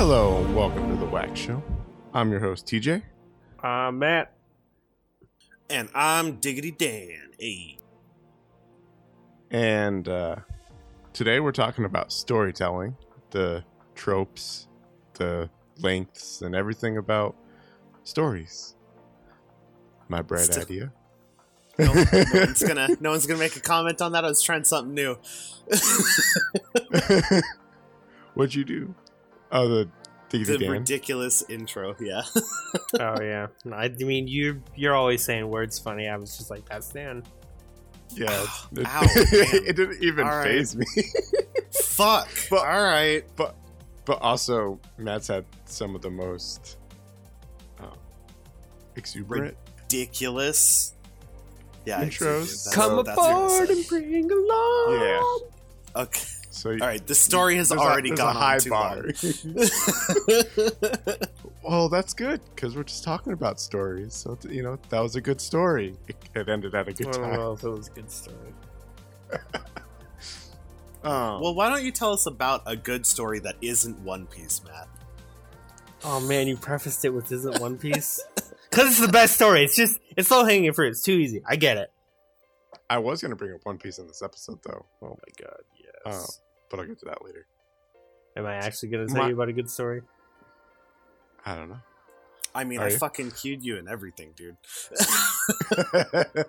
Hello, and welcome to the Wax Show. I'm your host, TJ. I'm Matt. And I'm Diggity Dan. Hey. And uh, today we're talking about storytelling, the tropes, the lengths, and everything about stories. My bright Sto- idea. No, no one's gonna no one's gonna make a comment on that. I was trying something new. What'd you do? Oh, the the Dan. ridiculous intro, yeah. Oh yeah. I mean, you you're always saying words funny. I was just like, that's Dan. Yeah, it, Ow, it didn't even All right. faze me. Fuck. But- All right. but but also Matt's had some of the most uh, exuberant. Ridiculous. Yeah. Intros. Come that's what you're aboard and bring along. Yeah. Okay. So All right. The story has there's a- already gone a high on too bar. long. well, that's good because we're just talking about stories. So you know that was a good story. It, it ended at a good time. know if it was a good story. Um, well, why don't you tell us about a good story that isn't One Piece, Matt? Oh man, you prefaced it with "Isn't One Piece"? Because it's the best story. It's just it's low hanging fruit. It's too easy. I get it. I was gonna bring up One Piece in this episode though, Oh my god, yes. Oh. but I'll get to that later. Am I actually gonna tell My- you about a good story? I don't know. I mean, Are I you? fucking cued you and everything, dude.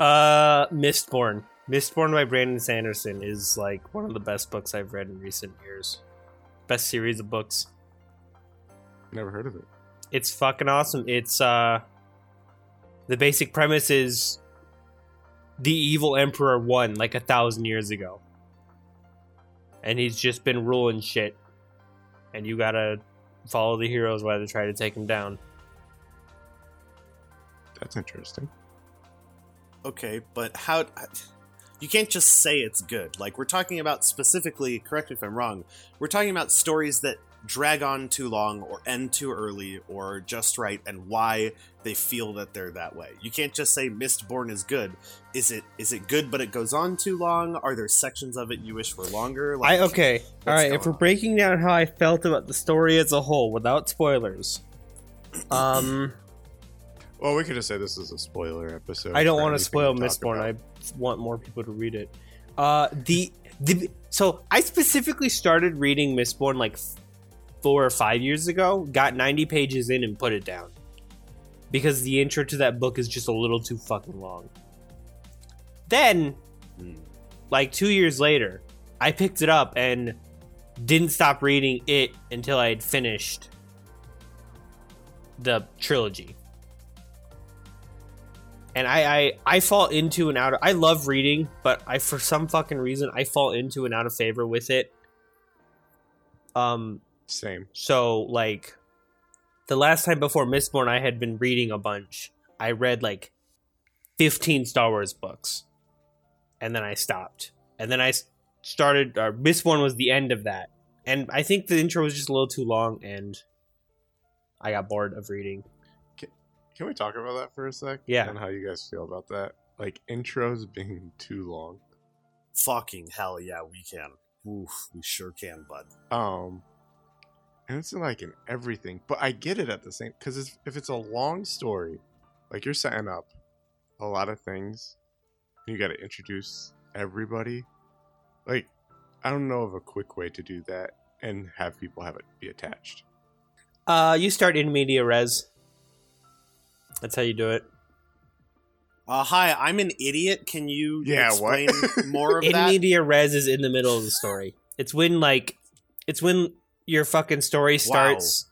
Uh, Mistborn. Mistborn by Brandon Sanderson is like one of the best books I've read in recent years. Best series of books. Never heard of it. It's fucking awesome. It's uh the basic premise is the evil emperor won like a thousand years ago. And he's just been ruling shit. And you gotta follow the heroes while they try to take him down. That's interesting. Okay, but how? You can't just say it's good. Like we're talking about specifically. Correct me if I'm wrong. We're talking about stories that drag on too long, or end too early, or just right, and why they feel that they're that way. You can't just say Mistborn is good. Is it? Is it good, but it goes on too long? Are there sections of it you wish were longer? I okay. All right, if we're on? breaking down how I felt about the story as a whole without spoilers. Um Well, we could just say this is a spoiler episode. I don't want to spoil we talk Mistborn. about. I want more people to read it. Uh, the the so I specifically started reading Mistborn like f- four or five years ago. Got ninety pages in and put it down because the intro to that book is just a little too fucking long. Then, Hmm. like two years later, I picked it up and didn't stop reading it until I had finished the trilogy and I, I I fall into and out of I love reading, but I for some fucking reason I fall into and out of favor with it. Um Same. so like the last time before Mistborn I had been reading a bunch. I read like 15 Star Wars books. And then I stopped. And then I started uh, Mistborn was the end of that. And I think the intro was just a little too long and I got bored of reading. Can we talk about that for a sec? Yeah. And how you guys feel about that? Like intros being too long. Fucking hell yeah, we can. Oof, we sure can, bud. Um, and it's like in everything, but I get it at the same because if it's a long story, like you're setting up a lot of things, you got to introduce everybody. Like, I don't know of a quick way to do that and have people have it be attached. Uh you start in media res. That's how you do it. Uh, hi, I'm an idiot. Can you Yeah, what? explain more of in that? media res is in the middle of the story. It's when like it's when your fucking story starts.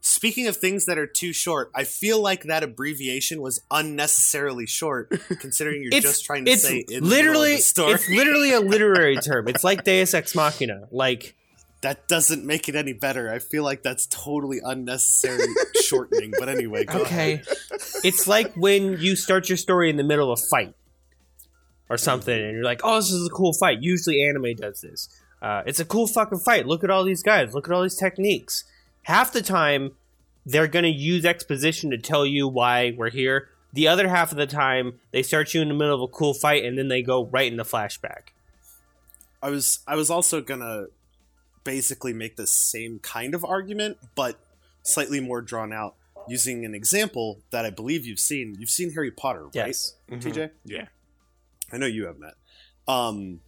Speaking of things that are too short, I feel like that abbreviation was unnecessarily short, considering you're It's just trying to it's say middle literally it's literally a literary term. It's like Deus Ex Machina. Like that doesn't make it any better. I feel like that's totally unnecessary shortening. But anyway, go okay, it's like when you start your story in the middle of a fight or something, and you're like, "Oh, this is a cool fight." Usually, anime does this. Uh, it's a cool fucking fight. Look at all these guys. Look at all these techniques. Half the time, they're gonna use exposition to tell you why we're here. The other half of the time, they start you in the middle of a cool fight, and then they go right in the flashback. I was I was also gonna basically make the same kind of argument, but slightly more drawn out, using an example that I believe you've seen. You've seen Harry Potter, right? Yes. Mhm. TJ? Yeah. I know you have met. Um,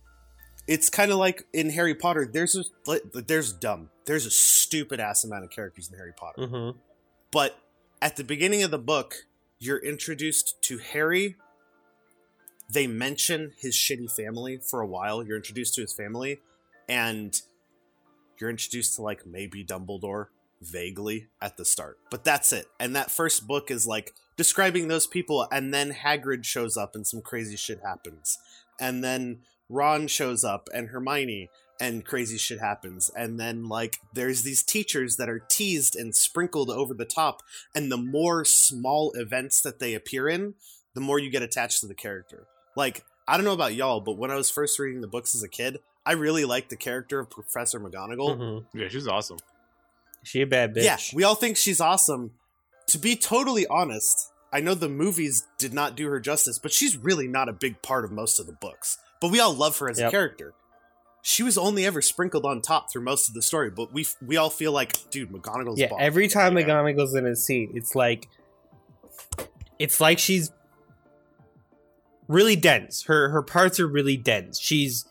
it's kind of like in Harry Potter. There's a there's dumb. There's a stupid ass amount of characters in Harry Potter. Mm-hmm. But at the beginning of the book, you're introduced to Harry. They mention his shitty family for a while. You're introduced to his family, and you're introduced to like maybe Dumbledore vaguely at the start. But that's it. And that first book is like describing those people, and then Hagrid shows up and some crazy shit happens. And then Ron shows up and Hermione and crazy shit happens. And then like there's these teachers that are teased and sprinkled over the top. And the more small events that they appear in, the more you get attached to the character. Like, I don't know about y'all, but when I was first reading the books as a kid, I really liked the character of Professor McGonagall. Mm-hmm. Yeah, she's awesome. She a bad bitch. Yeah, we all think she's awesome. To be totally honest, I know the movies did not do her justice, but she's really not a big part of most of the books. But we all love her as a character. She was only ever sprinkled on top through most of the story, but we we all feel like, dude, McGonagall's yeah. Every time Yeah. McGonagall's in a scene, it's like it's like she's really dense. Her her parts are really dense. She's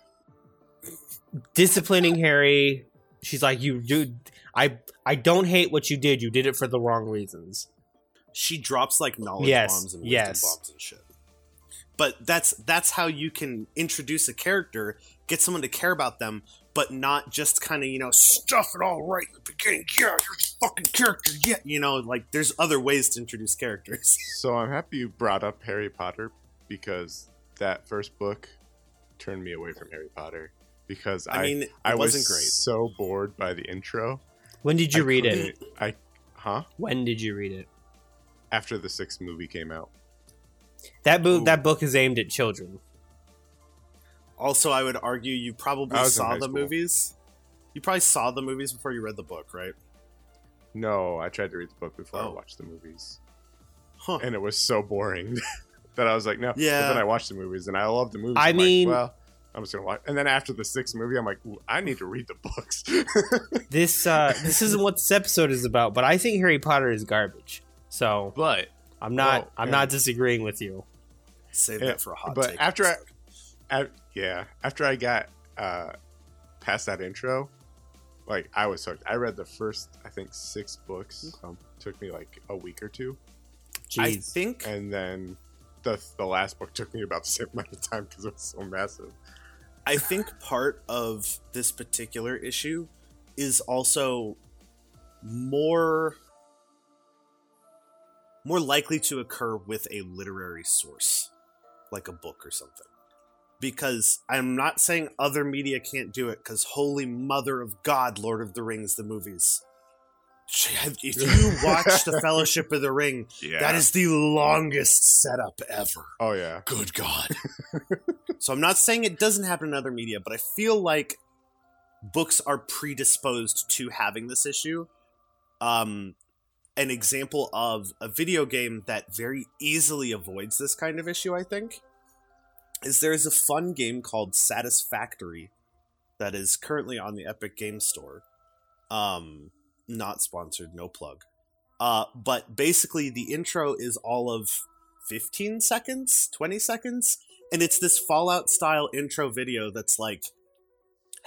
disciplining Harry. She's like, "You do. I I don't hate what you did. You did it for the wrong reasons." she drops like knowledge Yes, bombs and wisdom yes. bombs and shit. But that's that's how you can introduce a character, get someone to care about them, but not just kind of you know stuff it all right in the beginning. Yeah, you're a fucking character. Yeah, you know, like there's other ways to introduce characters. So I'm happy you brought up Harry Potter because that first book turned me away from Harry Potter because I, I mean, I was wasn't great. so bored by the intro. When did you I read it? I huh? When did you read it? After the sixth movie came out. That book Ooh. that book is aimed at children. Also, I would argue you probably I was in saw high the school. movies. You probably saw the movies before you read the book, right? No, I tried to read the book before I Oh. watched the movies, Huh. and it was so boring that I was like, no. Yeah. But then I watched the movies, and I love the movies. I I'm like, mean- well, I'm just gonna watch. And then after the sixth movie, I'm like, "Ooh, I need to read the books. This uh this isn't what this episode is about, but I think Harry Potter is garbage. So but I'm not Well, I'm yeah. not disagreeing with you. Save Yeah, that for a hot but take. after I- I, yeah, after I got uh, past that intro, like I was hooked. I read the first, I think, six books. Um, took me like a week or two, I think and then the the last book took me about the same amount of time because it was so massive. I think part of this particular issue is also more more likely to occur with a literary source, like a book or something. Because I'm not saying other media can't do it, because holy mother of God, Lord of the Rings, the movies. If you watch The Fellowship of the Ring, Yeah, that is the longest setup ever. Oh yeah, Good God. so I'm not saying it doesn't happen in other media, but I feel like books are predisposed to having this issue. Um, an example of a video game that very easily avoids this kind of issue, I think, is there is a fun game called Satisfactory that is currently on the Epic Game Store. Um, not sponsored, no plug. Uh, but basically, the intro is all of 15 seconds, 20 seconds, and it's this Fallout style intro video that's like,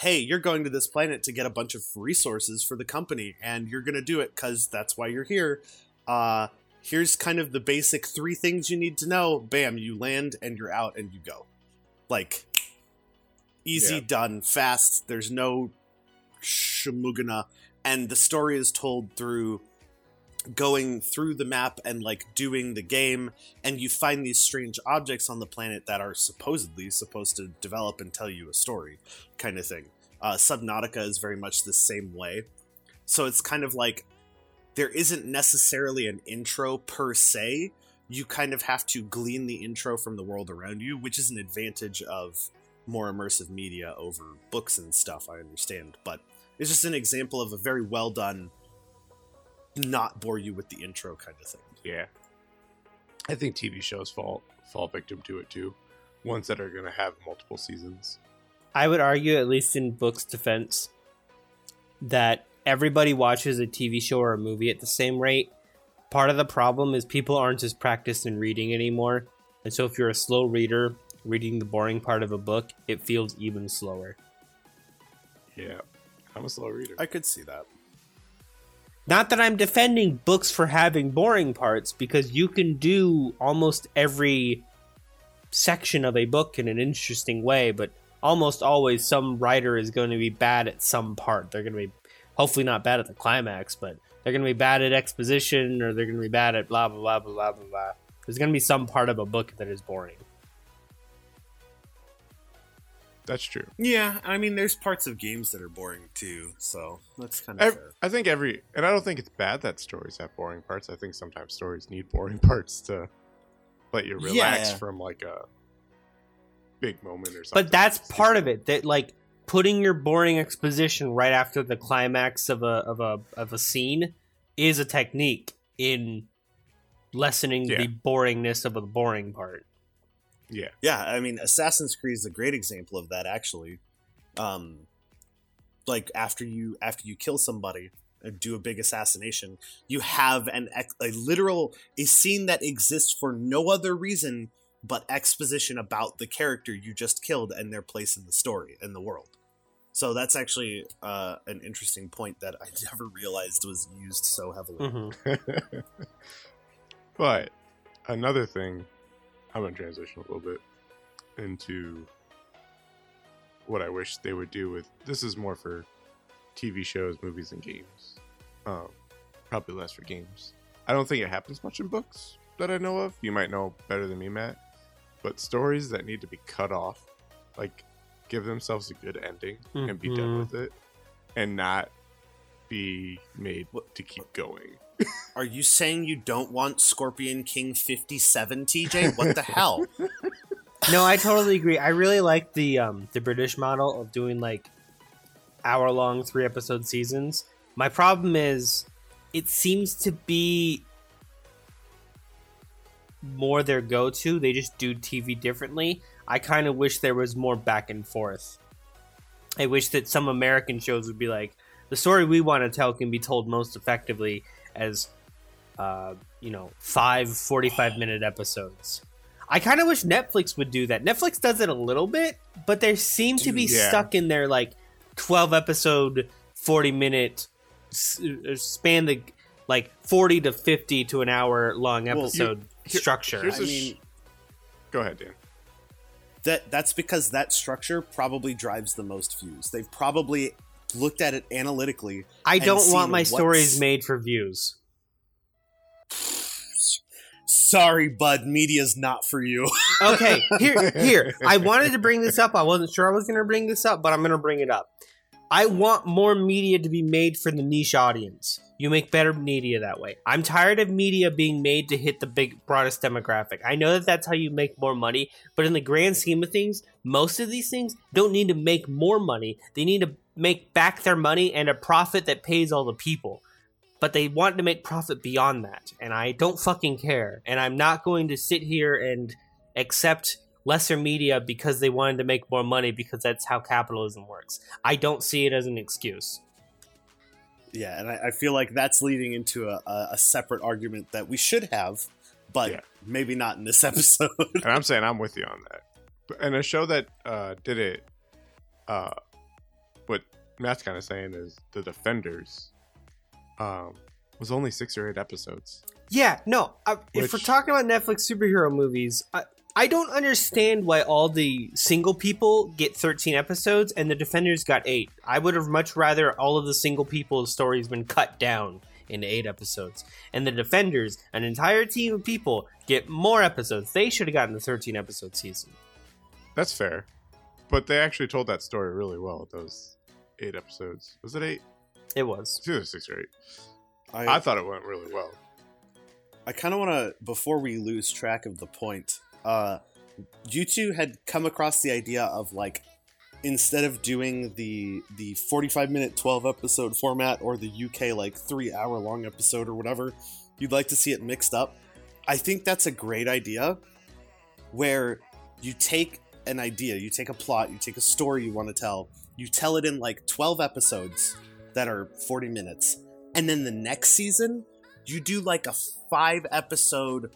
hey, you're going to this planet to get a bunch of resources for the company, and you're going to do it because that's why you're here. Uh, here's kind of the basic three things you need to know. Bam, you land and you're out and you go. Like, easy, Yeah. done, fast. There's no shamugana. And the story is told through going through the map and like doing the game and you find these strange objects on the planet that are supposedly supposed to develop and tell you a story kind of thing. Uh, subnautica is very much the same way. So it's kind of like there isn't necessarily an intro per se. You kind of have to glean the intro from the world around you which is an advantage of more immersive media over books and stuff i understand. But it's just an example of a very well done not bore you with the intro kind of thing. yeah. I think TV shows fall fall victim to it too. Ones that are gonna have multiple seasons. I would argue, at least in books' defense, that everybody watches a TV show or a movie at the same rate. Part of the problem is people aren't as practiced in reading anymore. And so if you're a slow reader reading the boring part of a book, it feels even slower. Yeah, I'm a slow reader. I could see that. Not that I'm defending books for having boring parts, because you can do almost every section of a book in an interesting way, but almost always some writer is going to be bad at some part. They're going to be hopefully not bad at the climax, but they're going to be bad at exposition or they're going to be bad at blah blah blah blah blah blah. There's going to be some part of a book that is boring. That's true. Yeah, I mean, there's parts of games that are boring too, so that's kind of Ev- fair. I think every, and I don't think it's bad that stories have boring parts. I think sometimes stories need boring parts to let you relax Yeah. from like a big moment or something. But that's part of it. That like putting your boring exposition right after the climax of a of a of a scene is a technique in lessening Yeah. the boringness of a boring part. Yeah, Yeah, I mean, Assassin's Creed is a great example of that. Actually, um, like after you after you kill somebody and do a big assassination, you have an a literal a scene that exists for no other reason but exposition about the character you just killed and their place in the story in the world. So that's actually uh, an interesting point that I never realized was used so heavily. Mm-hmm. but another thing, I'm gonna transition a little bit into what I wish they would do with this is more for TV shows, movies, and games. Um, probably less for games. I don't think it happens much in books that I know of. You might know better than me, Matt. But stories that need to be cut off, like give themselves a good ending and be done Mhm. with it, and not be made to keep going. Are you saying you don't want Scorpion King 57, TJ? What the hell? no, I totally agree. I really like the um the British model of doing like hour long three episode seasons. My problem is it seems to be more their go to. They just do TV differently. I kind of wish there was more back and forth. I wish that some American shows would be like the story we want to tell can be told most effectively as uh, you know, five 45 minute episodes. I kind of wish Netflix would do that. Netflix does it a little bit, but they seem to be yeah. stuck in their like 12 episode, 40 minute s- uh, span the like 40 to 50 to an hour long Well, episode here- structure. here's I a mean, sh- Go ahead, Dan. that that's because that structure probably drives the most views. They've probably looked at it analytically. I don't want my stories made for views. Sorry, bud, media's not for you. Okay, here, here. I wanted to bring this up. I wasn't sure I was going to bring this up, but I'm going to bring it up. I want more media to be made for the niche audience. You make better media that way. I'm tired of media being made to hit the big, broadest demographic. I know that that's how you make more money, but in the grand scheme of things, most of these things don't need to make more money. They need to make back their money and a profit that pays all the people but they want to make profit beyond that and i don't fucking care and i'm not going to sit here and accept lesser media because they wanted to make more money because that's how capitalism works i don't see it as an excuse yeah, and I, I feel like that's leading into a, a, a separate argument that we should have, but Yeah. maybe not in this episode. and I'm saying I'm with you on that. And a show that uh, did it, uh, what Matt's kind of saying is the Defenders um, was only six or eight episodes. yeah no I, if we're talking about netflix superhero movies I, I don't understand why all the single people get 13 episodes and the defenders got 8 i would have much rather all of the single people's stories been cut down into 8 episodes and the defenders an entire team of people get more episodes they should have gotten the 13 episode season That's fair, but they actually told that story really well. Those eight episodes. Was it eight? it was It's either six or eight. I, I thought it went really well. I kind of want to, before we lose track of the point, uh, you two had come across the idea of like, instead of doing the the 45 minute 12 episode format or the UK like three hour long episode or whatever, you'd like to see it mixed up. I think that's a great idea where you take an idea, you take a plot, you take a story you want to tell, you tell it in like 12 episodes, that are 40 minutes. And then the next season, you do like a 5 episode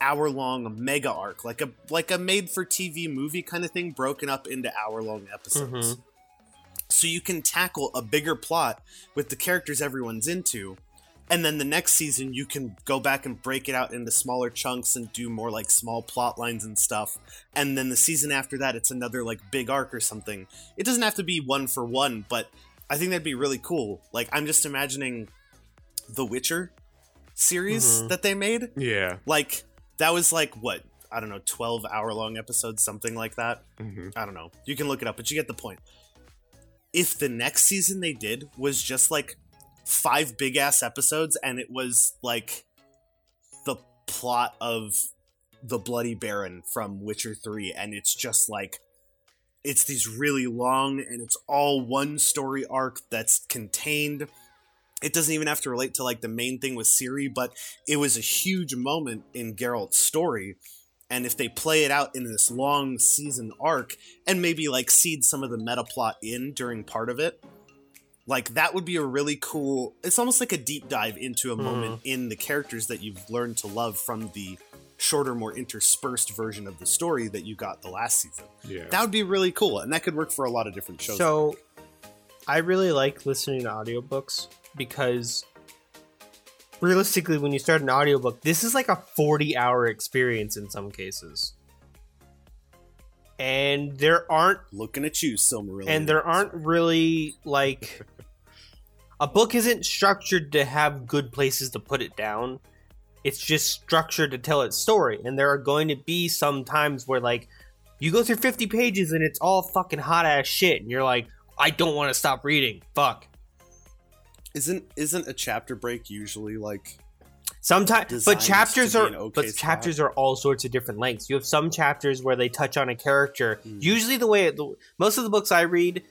hour long mega arc, like a like a made for TV movie kind of thing broken up into hour long episodes. Mhm. So you can tackle a bigger plot with the characters everyone's into. And then the next season, you can go back and break it out into smaller chunks and do more like small plot lines and stuff. And then the season after that, it's another like big arc or something. It doesn't have to be one for one, but I think that'd be really cool. Like, I'm just imagining the Witcher series Mhm. that they made. Yeah. Like, that was like, what? I don't know, 12 hour long episodes, something like that. hmm I don't know. You can look it up, but you get the point. If the next season they did was just like five big ass episodes and it was like the plot of the Bloody Baron from Witcher 3, and it's just like it's these really long and it's all one story arc that's contained. It doesn't even have to relate to like the main thing with Ciri, but it was a huge moment in Geralt's story and if they play it out in this long season arc and maybe like seed some of the meta plot in during part of it like that would be a really cool it's almost like a deep dive into a hmm. moment in the characters that you've learned to love from the shorter more interspersed version of the story that you got the last season Yeah. that would be really cool and that could work for a lot of different shows So, I really like listening to audiobooks because realistically, when you start an audiobook, this is like a 40 hour experience in some cases. And there aren't looking at you Silmarillion. and there aren't really like a book isn't structured to have good places to put it down. It's just structured to tell its story. And there are going to be some times where like you go through 50 pages and it's all fucking hot ass shit. And you're like i don't want to stop reading. Fuck. Isn't isn't a chapter break usually like Sometimes, but chapters are okay but spot. chapters are all sorts of different lengths. You have some chapters where they touch on a character. Mm. Usually, the way the, most of the books I read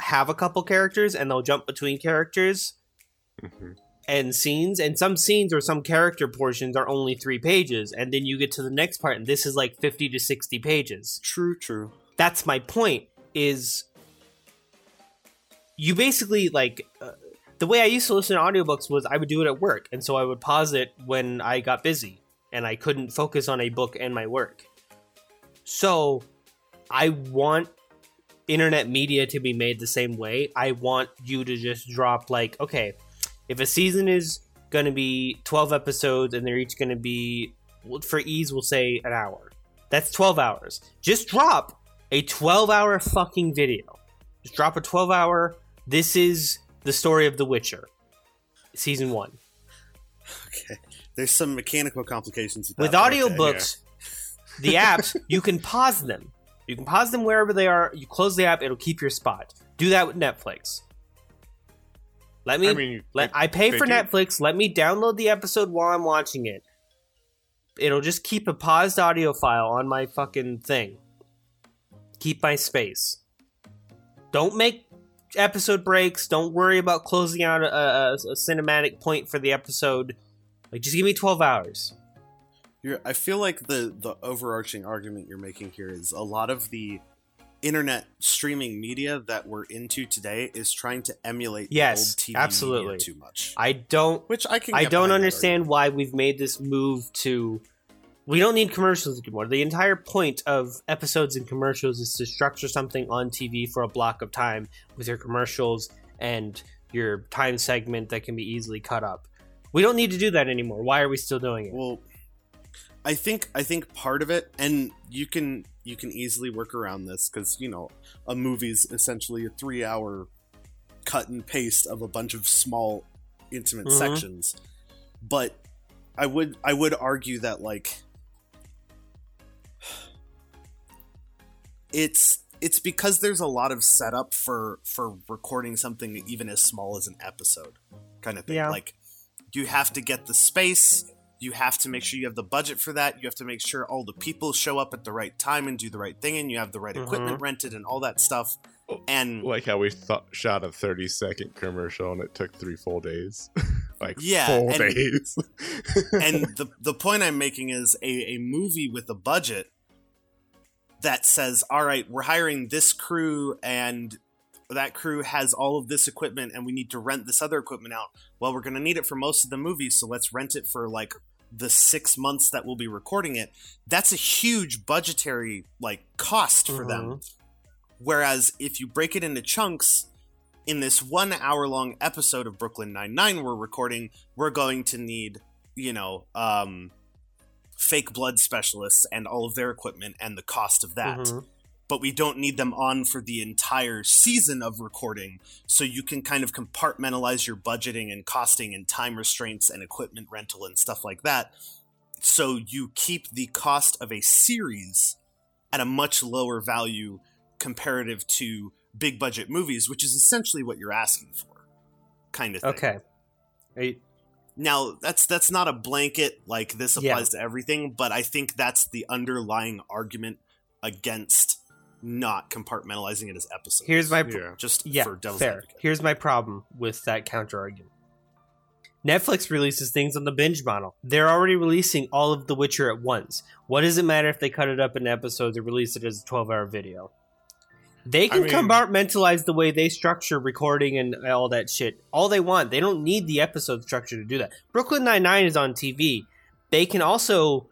have a couple characters, and they'll jump between characters hmm and scenes. And some scenes or some character portions are only three pages, and then you get to the next part, and this is like fifty to sixty pages. true true That's my point. Is you basically like uh, the way I used to listen to audiobooks was I would do it at work, and so I would pause it when I got busy and I couldn't focus on a book and my work. So I want internet media to be made the same way. I want you to just drop like, okay, if a season is going to be 12 episodes and they're each going to be for ease we'll say an hour. That's 12 hours. Just drop a 12 hour fucking video. Just drop a 12 hour this is the story of The Witcher. Season 1. okay there's some mechanical complications with, With that, but audiobooks, the apps, you can pause them. You can pause them wherever they are. You close the app, it'll keep your spot. Do that with Netflix. Let me I mean, let they- I pay for do- Netflix. Let me download the episode while I'm watching it. It'll just keep a paused audio file on my fucking thing. Keep my space. Don't make episode breaks. Don't worry about closing out a, a, a cinematic point for the episode. Like, just give me 12 hours. You're, I feel like the the overarching argument you're making here is a lot of the internet streaming media that we're into today is trying to emulate the Yes, old TV absolutely. too much. I don't Which I can. I don't understand why we've made this move to. We don't need commercials anymore. The entire point of episodes and commercials is to structure something on TV for a block of time with your commercials and your time segment that can be easily cut up. We don't need to do that anymore. Why are we still doing it? Well, I think I think part of it, and you can you can easily work around this because you know a movie's essentially a three hour cut and paste of a bunch of small intimate Mhm. sections. But I would I would argue that like it's it's because there's a lot of setup for for recording something even as small as an episode kind of thing Yeah. like you have to get the space you have to make sure you have the budget for that you have to make sure all the people show up at the right time and do the right thing and you have the right Mhm. equipment rented and all that stuff and Like how we thought, shot a 30 second commercial and it took three full days. like Yeah, and- days. and the the point I'm making is a, a movie with a budget that says, all right, we're hiring this crew and that crew has all of this equipment and we need to rent this other equipment out. Well, we're going to need it for most of the movie, so let's rent it for like the 6 months that we'll be recording it. That's a huge budgetary like cost for them. Mm-hmm. Whereas if you break it into chunks, in this one hour long episode of Brooklyn Nine Nine we're recording, we're going to need, you know, um, fake blood specialists and all of their equipment and the cost of that. Mhm. But we don't need them on for the entire season of recording, so you can kind of compartmentalize your budgeting and costing and time restraints and equipment rental and stuff like that. So you keep the cost of a series at a much lower value comparative to big budget movies, which is essentially what you're asking for, kind of thing. Okay. Are you- Now that's that's not a blanket like this Yeah. applies to everything, but I think that's the underlying argument against not compartmentalizing it as episodes. here's my Yeah. just yeah, for devil's fair. advocate. Here's my problem with that counter argument. Netflix releases things on the binge model. They're already releasing all of The Witcher at once. What does it matter if they cut it up in episodes or release it as a 12 hour video? They can mean- compartmentalize the way they structure recording and all that shit all they want. They don't need the episode structure to do that. Brooklyn Nine-Nine is on TV. They can also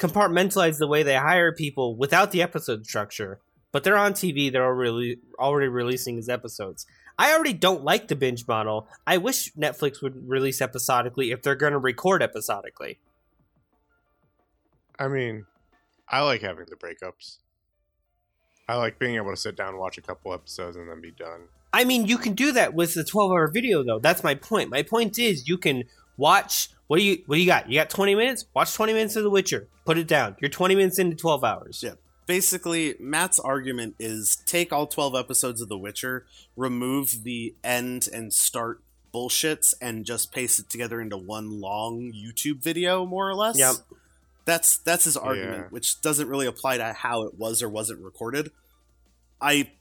compartmentalize the way they hire people without the episode structure but they're on TV. They're already already releasing his episodes. I already don't like the binge model. I wish Netflix would release episodically if they're going to record episodically. I mean, I like having the breakups. I like being able to sit down, watch a couple episodes, and then be done. I mean, you can do that with the 12-hour video though. That's my point. My point is you can watch what do you what do you got? You got 20 minutes? Watch 20 minutes of The Witcher. Put it down. You're 20 minutes into 12 hours. Yeah. Basically, Matt's argument is take all 12 episodes of The Witcher, remove the end and start bullshits, and just paste it together into one long YouTube video, more or less. Yep. That's that's his argument, Yeah. which doesn't really apply to how it was or wasn't recorded. I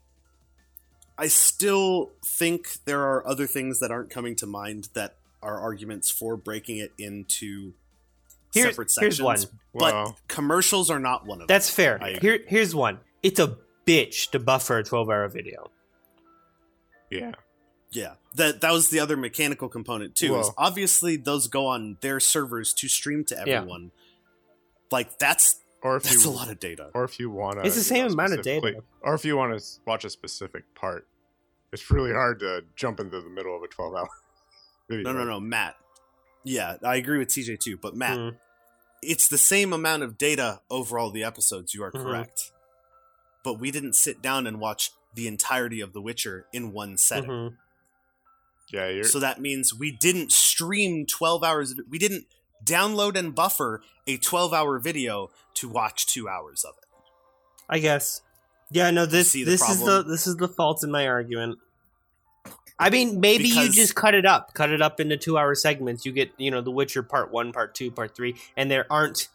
I still think there are other things that aren't coming to mind that are arguments for breaking it into Here's, separate here's sections. one. But Well, commercials are not one of them. That's fair. I- Here here's one. It's a bitch to buffer a 12-hour video. yeah. Yeah, that that was the other mechanical component too. is obviously, those go on their servers to stream to Yeah. Everyone. Like that's Or if that's you a lot of data. or if you want to, It's the same amount of data. Or if you want to watch a specific part, it's really hard to jump into the middle of a twelve-hour video. No, no, no, Matt. Yeah, I agree with TJ too. But Matt, Mm. it's the same amount of data over all the episodes. You are Mhm. correct. But we didn't sit down and watch the entirety of The Witcher in one setting. Mhm. Yeah, you're. So that means we didn't stream 12 hours of it. We didn't download and buffer a 12 hour video to watch two hours of it. I guess. Yeah, no. This see the this is the problem? this is the fault in my argument. I mean, maybe you just cut it up, cut it up into two-hour segments. You get, you know, The Witcher Part One, Part Two, Part Three, and there aren't.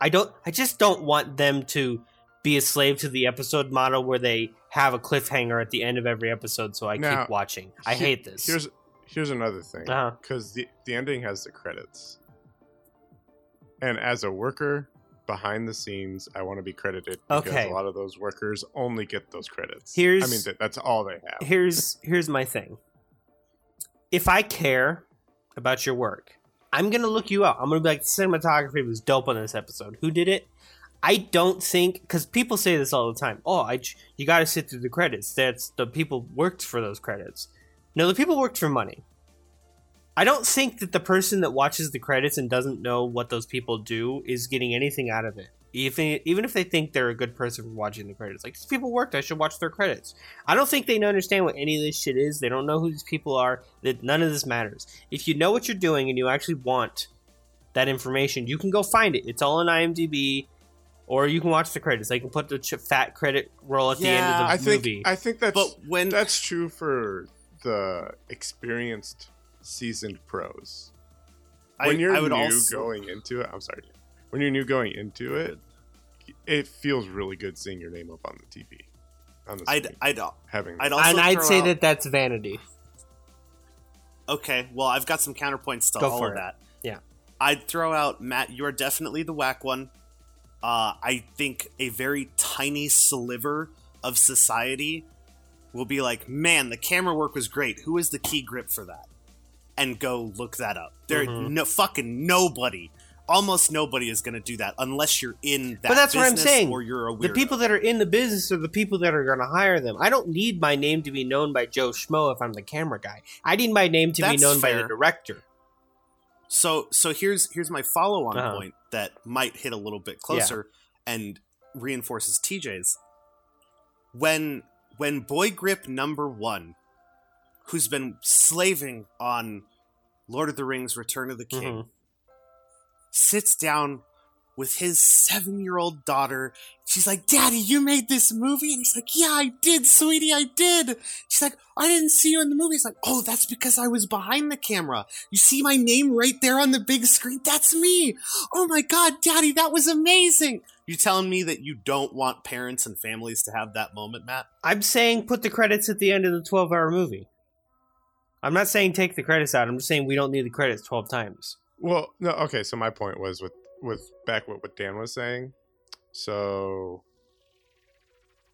I don't. I just don't want them to be a slave to the episode model where they have a cliffhanger at the end of every episode, so I Now, keep watching. I Here- hate this. Here's here's another thing Uh-huh. because the the ending has the credits, and as a worker behind the scenes, I want to be credited because Okay. a lot of those workers only get those credits. Here's- I mean, that, that's all they have. here's here's my thing. If I care about your work, I'm gonna look you up. I'm gonna be like, cinematography was dope on this episode. Who did it? I don't think because people say this all the time. Oh, I you got to sit through the credits. That's the people worked for those credits. No, the people worked for money. I don't think that the person that watches the credits and doesn't know what those people do is getting anything out of it. Even even if they think they're a good person for watching the credits, like these people worked, I should watch their credits. I don't think they understand what any of this shit is. They don't know who these people are. That none of this matters. If you know what you're doing and you actually want that information, you can go find it. It's all on IMDb, or you can watch the credits. They can put the ch- fat credit roll at the end of the I think movie. I think that's But when that's true for the experienced, seasoned pros. I, When you're I would new also going into it, I'm sorry. When you're new going into it, it feels really good seeing your name up on the TV. On the I'd screen, I'd having I'd also and I'd say out- that that's vanity. Okay, well, I've got some counterpoints to Go all for of it. that. Yeah. I'd throw out Matt. You are definitely the whack one. Uh, I think a very tiny sliver of society will be like, "Man, the camera work was great. Who was the key grip for that?" And go look that up. There, Mhm. no fucking nobody, almost nobody is going to do that unless you're in that. But that's what I'm saying. Or you're a weirdo. The people that are in the business are the people that are going to hire them. I don't need my name to be known by Joe Schmo if I'm the camera guy. I need my name to That's be known by the director. So so here's here's my follow on Uh-huh. point that might hit a little bit closer and reinforces TJ's. When when Boy Grip number one, who's been slaving on Lord of the Rings Return of the King, Mhm. sits down with his seven year old daughter. She's like, Daddy, you made this movie? And he's like, Yeah, I did, sweetie, I did. She's like, I didn't see you in the movie. He's like, Oh, that's because I was behind the camera. You see my name right there on the big screen? That's me. Oh my God, Daddy, that was amazing. You telling me that you don't want parents and families to have that moment, Matt? I'm saying put the credits at the end of the 12 hour movie. I'm not saying take the credits out. I'm just saying we don't need the credits 12 times. Well, no, okay. So my point was with with back what what Dan was saying. So,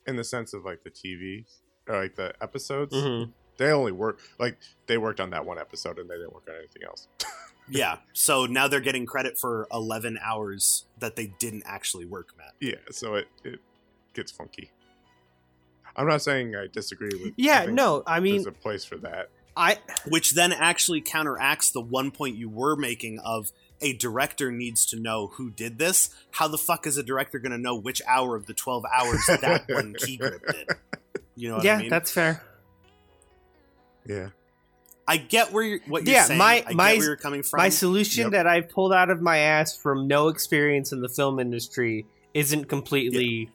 in the sense of like the TV or like the episodes, Mm-hmm. they only work like they worked on that one episode and they didn't work on anything else. Yeah. So now they're getting credit for 11 hours that they didn't actually work, Matt. yeah, so it it gets funky. I'm not saying I disagree with. Yeah, think no, I mean, there's a place for that. I which then actually counteracts the one point you were making of a director needs to know who did this. How the fuck is a director going to know which hour of the 12 hours that one key grip did? You know what yeah, I mean? that's fair. Yeah, I get where you're, what you're Yeah, saying. my- I my- get where you're coming from. My solution Yep. that I've pulled out of my ass from no experience in the film industry isn't completely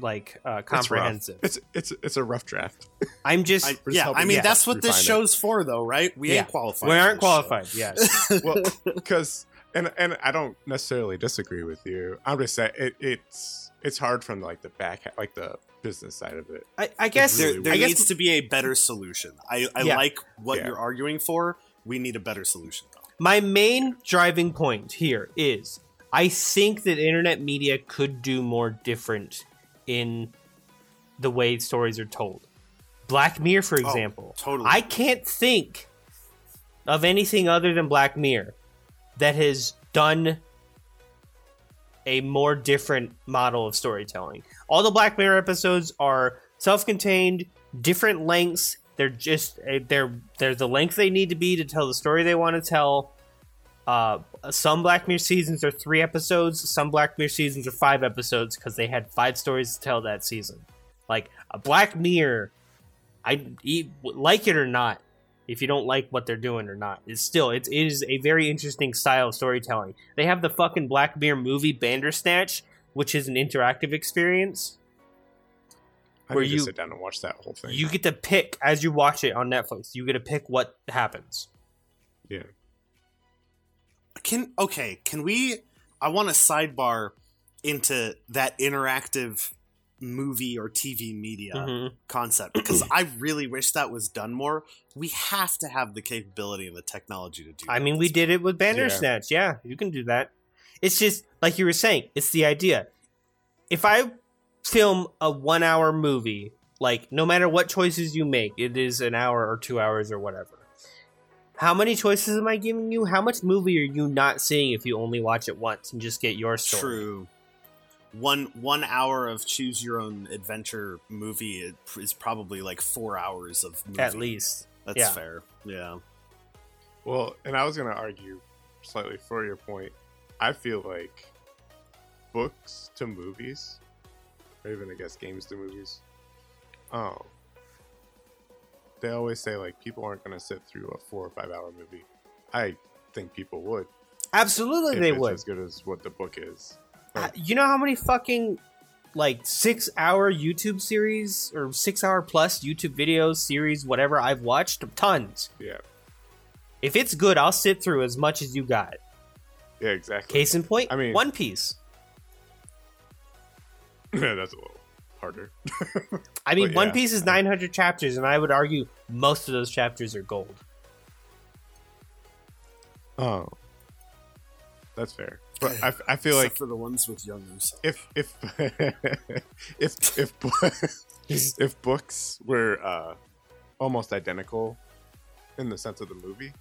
like uh, comprehensive. It's it's it's a rough draft. I'm just I, We're just yeah, I mean you that's what this refine it. show's for, though, right? We Yeah. ain't qualified. we aren't this show. qualified. Yes. well, because and and I don't necessarily disagree with you. I'm just saying it, it's it's hard from like the back like the business side of it. I, I guess There, really there I guess needs to be a better solution. I, I Yeah. like what Yeah. you're arguing for. We need a better solution, though. my main driving point here is I think that internet media could do more different in the way stories are told. Black Mirror, for example. totally. I can't think of anything other than Black Mirror that has done a more different model of storytelling. All the Black Mirror episodes are self-contained, different lengths. They're just eh, they're they're the length they need to be to tell the story they want to tell. Uh, some Black Mirror seasons are three episodes. Some Black Mirror seasons are five episodes because they had five stories to tell that season. Like a Black Mirror, I like it or not. If you don't like what they're doing or not, it's still it's, it is a very interesting style of storytelling. They have the fucking Black Mirror movie Bandersnatch, which is an interactive experience. I Where you- sit down and watch that whole thing. You get to pick as you watch it on Netflix. You get to pick what happens. yeah, Can okay? Can we? I want to sidebar into that interactive movie or TV media Mhm. concept because I really wish that was done more. We have to have the capability and the technology to do. That. I mean, we this did it with Bandersnatch. Yeah, you can do that. It's just like you were saying. It's the idea. If I film a one-hour movie, like no matter what choices you make, it is an hour or two hours or whatever. How many choices am I giving you? How much movie are you not seeing if you only watch it once and just get your story? True. One one hour of choose your own adventure movie is probably like four hours of movie. At least. That's yeah. fair. Yeah. Well, and I was going to argue slightly for your point. I feel like books to movies, or even I guess games to movies. Oh, they always say like people aren't going to sit through a four or five hour movie. I think people would. Absolutely, they it's would. as good as what the book is. Uh, you know how many fucking like six hour YouTube series or six hour plus YouTube videos, series, whatever I've watched? Tons. Yeah, If it's good, I'll sit through as much as you got. yeah, exactly. Case in point, I mean- One Piece. yeah, that's a little harder. I mean, But One yeah. Piece is 900 chapters, and I would argue most of those chapters are gold. Oh, that's fair. But I, I feel Except like for the ones with young Usopp. if if if if if books were uh, almost identical in the sense of the movie,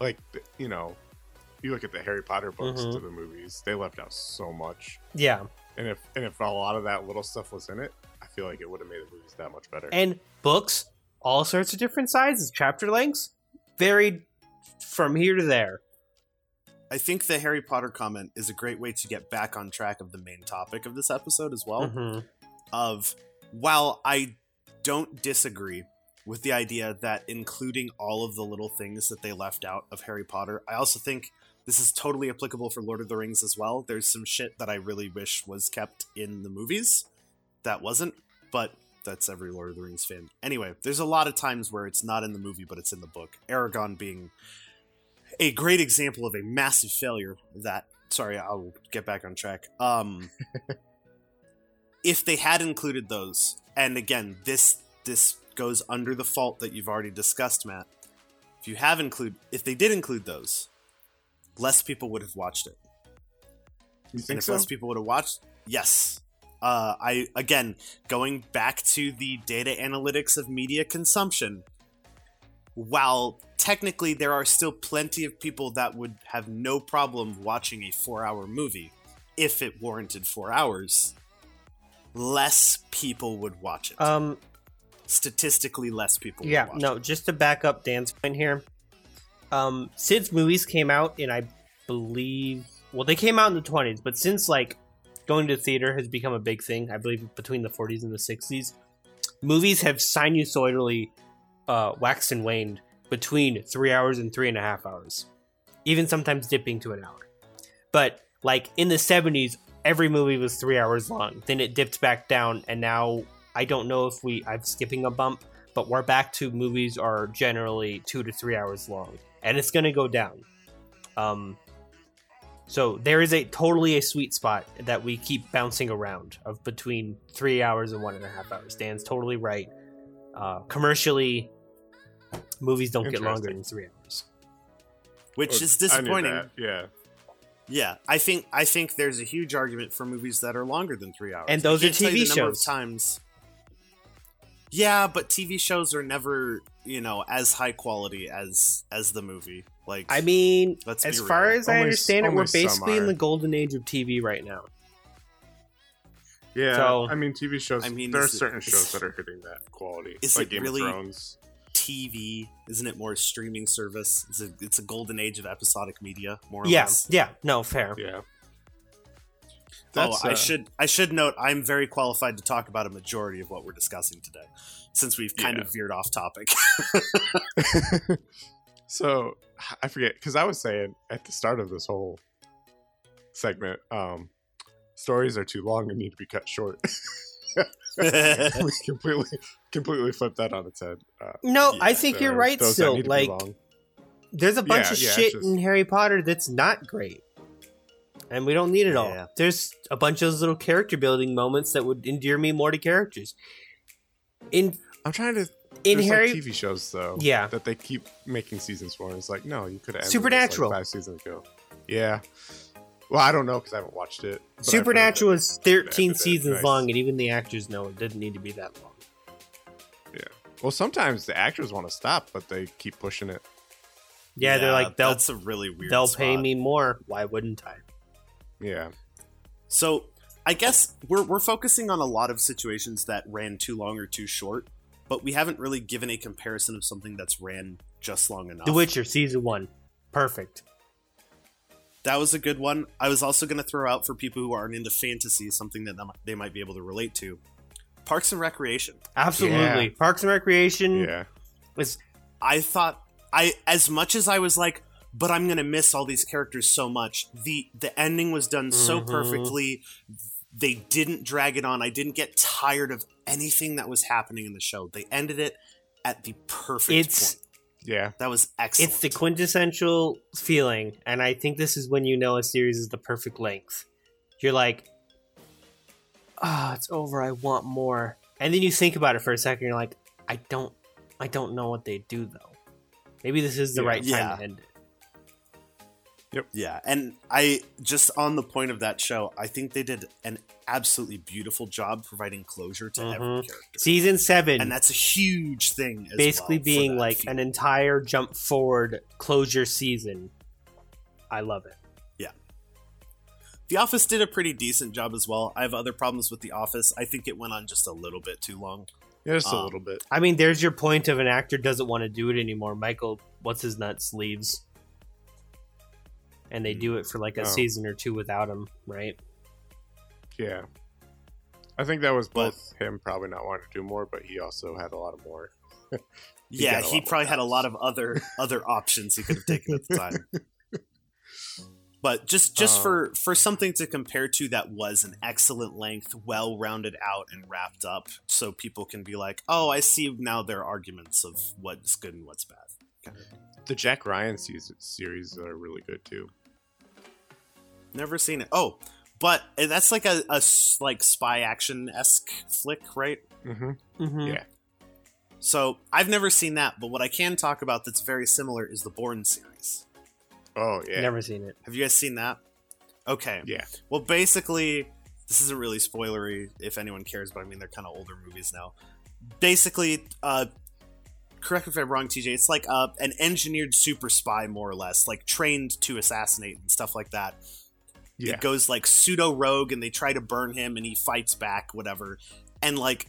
like you know, you look at the Harry Potter books Mhm. to the movies, they left out so much. yeah, And if and if a lot of that little stuff was in it, I feel like it would have made the movies that much better. and books, all sorts of different sizes, chapter lengths, varied from here to there. I think the Harry Potter comment is a great way to get back on track of the main topic of this episode as well. Mhm. Of while I don't disagree with the idea that including all of the little things that they left out of Harry Potter, I also think this is totally applicable for Lord of the Rings as well. There's some shit that I really wish was kept in the movies that wasn't, but that's every Lord of the Rings fan. Anyway, there's a lot of times where it's not in the movie, but it's in the book. Aragorn being a great example of a massive failure that. Sorry, I'll get back on track. Um, if they had included those, and again, this this goes under the fault that you've already discussed, Matt. If you have include, if they did include those, less people would have watched it. you And think if so? less people would have watched, yes. Uh, I again going back to the data analytics of media consumption. While technically there are still plenty of people that would have no problem watching a four-hour movie if it warranted four hours, less people would watch it. Um, Statistically, less people. yeah, would watch no, it. just to back up Dan's point here. Um, since movies came out in, I believe, well, they came out in the 20s, but since like going to theater has become a big thing, I believe between the 40s and the 60s, movies have sinusoidally uh, waxed and waned between three hours and three and a half hours, even sometimes dipping to an hour. But like in the 70s, every movie was three hours long. Then it dipped back down, and now I don't know if we I'm skipping a bump, but we're back to movies are generally two to three hours long, and it's gonna go down. Um, so there is a totally a sweet spot that we keep bouncing around of between three hours and one and a half hours. Dan's totally right. Uh, commercially, movies don't get longer than three hours. which is disappointing. Yeah. Yeah, I think I think there's a huge argument for movies that are longer than three hours. And those are can't TV the number of shows. times. Yeah, but TV shows are never, you know, as high quality as as the movie. Like, I mean, Let's as real. far as I Only- understand it, we're basically in the golden age of TV right now. Yeah. So- I mean, TV shows. I mean, there are is it- certain shows that are hitting that quality. is like it Game really- of Thrones. TV isn't it more streaming service? It's a, it's a golden age of episodic media, more or Yeah, less. yeah, no, fair. Yeah. Oh, I uh, should I should note I'm very qualified to talk about a majority of what we're discussing today, since we've kind Yeah. of veered off topic. so I forget because I was saying at the start of this whole segment, um, stories are too long and need to be cut short. we completely, completely flipped that on its head. Uh, No, I think there you're right. Still, need to be like, there's a bunch Yeah, of yeah, shit just- in Harry Potter that's not great, and we don't need it all. Yeah. There's a bunch of those little character building moments that would endear me more to characters. In I'm trying to. in Harry, like TV shows though, Yeah. that they keep making seasons for. And it's like, no, you could have Supernatural. like five seasons ago. Yeah. Well, I don't know because I haven't watched it. but I've heard Supernatural is 13 seasons Nice. long, and even the actors know it didn't need to be that long. Yeah. Well, sometimes the actors want to stop, but they keep pushing it. Yeah, they're like they'll that's a really weird. they'll pay me more. Why wouldn't I? Yeah. So I guess we're we're focusing on a lot of situations that ran too long or too short, but we haven't really given a comparison of something that's ran just long enough. The Witcher season one, perfect. That was a good one. I was also going to throw out for people who aren't into fantasy something that they might be able to relate to. Parks and Recreation. Absolutely, Yeah. Parks and Recreation Yeah. Was I thought I as much as I was like, but I'm gonna miss all these characters so much. The the ending was done so Mhm. perfectly. They didn't drag it on. I didn't get tired of anything that was happening in the show. They ended it at the perfect It's- point. Yeah. That was excellent. it's the quintessential feeling, and I think this is when you know a series is the perfect length. You're like, ah, it's over. I want more, and then you think about it for a second. You're like, I don't, I don't know what they do though. Maybe this is the Yeah. right time Yeah. to end it. Yeah, and I just on the point of that show, I think they did an absolutely beautiful job providing closure to every Mhm. character, Season seven, and that's a huge thing. As basically well being like an entire jump forward closure season. I love it. Yeah. The Office did a pretty decent job as well. I have other problems with The Office. I think it went on just a little bit too long. Yeah, just a Um, little bit. I mean, there's your point of an actor doesn't want to do it anymore. Michael, what's his nuts, leaves. And they do it for like a Oh. season or two without him, right? Yeah. I think that was But- both him probably not wanting to do more, but he also had a lot of more. He yeah, he more probably had a lot of other other options he could have taken at the time. But just just Um, for for something to compare to that was an excellent length, well rounded out and wrapped up, so people can be like, "Oh, I see now their arguments of what's good and what's bad." Kind of. The Jack Ryan season, series are really good too. Never seen it. Oh, but that's like a, a like spy action esque flick, right? Mm-hmm. Mm-hmm. Yeah. So I've never seen that, but what I can talk about that's very similar is the Bourne series. Oh yeah. Never seen it. Have you guys seen that? Okay. Yeah. Well, basically, this isn't really spoilery if anyone cares, but I mean they're kind of older movies now. Basically, uh, correct me if I'm wrong, TJ. It's like uh, an engineered super spy, more or less, like trained to assassinate and stuff like that. Yeah. It goes like pseudo rogue, and they try to burn him, and he fights back, whatever. And like,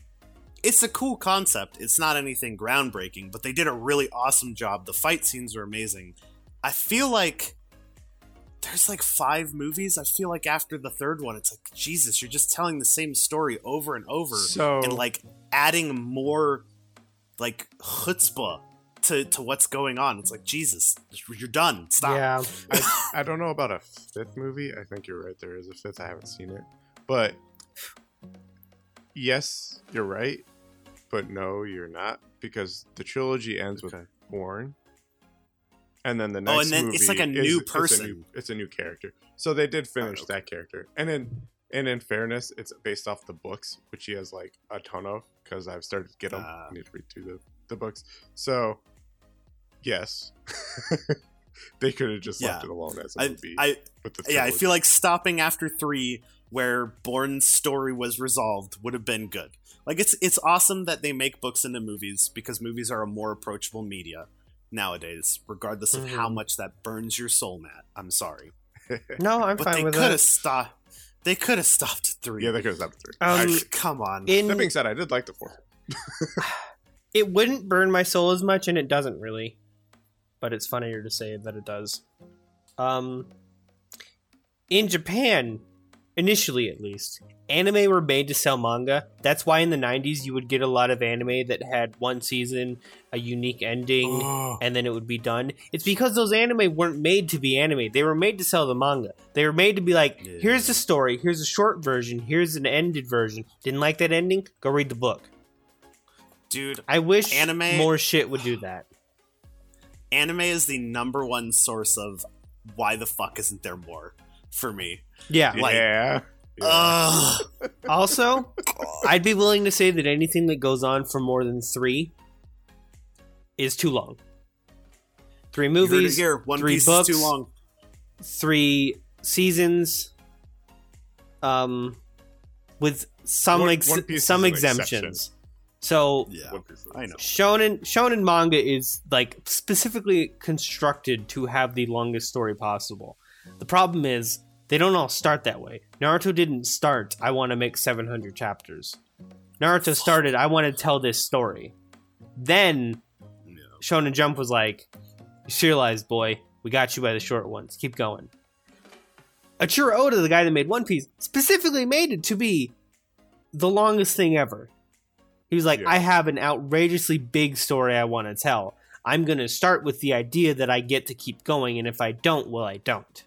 it's a cool concept. It's not anything groundbreaking, but they did a really awesome job. The fight scenes are amazing. I feel like there's like five movies. I feel like after the third one, it's like Jesus, you're just telling the same story over and over, So and like adding more like chutzpah to to what's going on. It's like Jesus, you're done. Stop. Yeah. I, I don't know about a fifth movie. I think you're right. There is a fifth. I haven't seen it, but yes, you're right. But no, you're not because the trilogy ends with Okay. Bourne, and then the Oh, next and then movie it's like a is- new It's a person. new, it's a new character. So they did finish okay. that character, and in and in fairness, it's based off the books, which he has like a ton of because I've started to get them. Ah. I need to read through the, the books. So yes, they could have just left Yeah. it alone as a I, movie. I with the yeah, I feel like stopping after three, where Bourne's story was resolved, would have been good. Like it's it's awesome that they make books into movies because movies are a more approachable media nowadays, regardless of how Mhm. much that burns your soul, Matt. I'm sorry, No, I'm but fine they with could have stopped. They could have stopped at three. yeah, they could have stopped at three. Um, I- come on. in that being said, I did like the fourth. it wouldn't burn my soul as much, and it doesn't really. But it's funnier to say that it does. Um, in Japan, initially at least, anime were made to sell manga. That's why in the '90s you would get a lot of anime that had one season, a unique ending, Oh, and then it would be done. It's because those anime weren't made to be anime. They were made to sell the manga. They were made to be like, Yeah. here's the story, here's a short version, here's an ended version. Didn't like that ending? Go read the book. Dude, I wish Anime- more shit would do that. Anime is the number one source of why the fuck isn't there more for me. Yeah. like- yeah. yeah. Ugh. Also, I'd be willing to say that anything that goes on for more than three is too long. Three You heard it movies, here. One three Piece books. is too long. three seasons, um, with some One- ex- One some is an exemptions. So Yeah, One Piece is I know. shonen shonen manga is like specifically constructed to have the longest story possible. The problem is they don't all start that way. Naruto didn't start. I want to make 700 chapters. Naruto started. I want to tell this story. Then No. Shonen Jump was like, "You serialized, boy. We got you by the short ones. Keep going." Eiichiro Oda, the guy that made One Piece, specifically made it to be the longest thing ever. He was like, Yeah. "I have an outrageously big story I want to tell. I'm going to start with the idea that I get to keep going, and if I don't, well, I don't."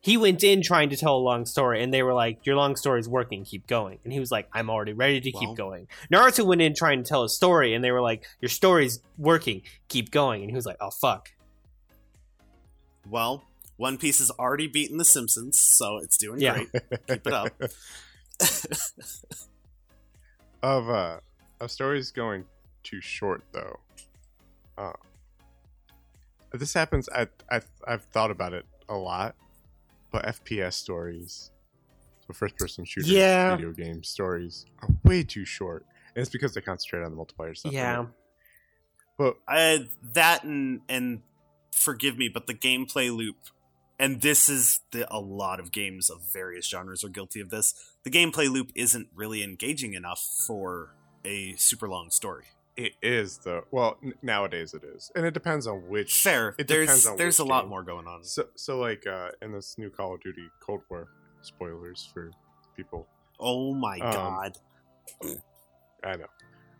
He went in trying to tell a long story, and they were like, "Your long story's working. Keep going." And he was like, "I'm already ready to Well- keep going." Naruto went in trying to tell a story, and they were like, "Your story's working. Keep going." And he was like, "Oh fuck." Well, One Piece has already beaten The Simpsons, so it's doing Yeah. great. Keep it up. of uh of stories going too short though. Uh, this happens. I, I I've thought about it a lot, but FPS stories, so first person shooter Yeah. video game stories, are way too short, and it's because they concentrate on the multiplayer stuff. Yeah. but I that and and forgive me, but the gameplay loop, and this is the a lot of games of various genres are guilty of this. The gameplay loop isn't really engaging enough for a super long story. it is though. Well, n- nowadays it is, and it depends on which. Fair. It there's depends on there's a lot game. more going on. So so like uh, in this new Call of Duty Cold War, spoilers for people. Oh my Um, god. I know.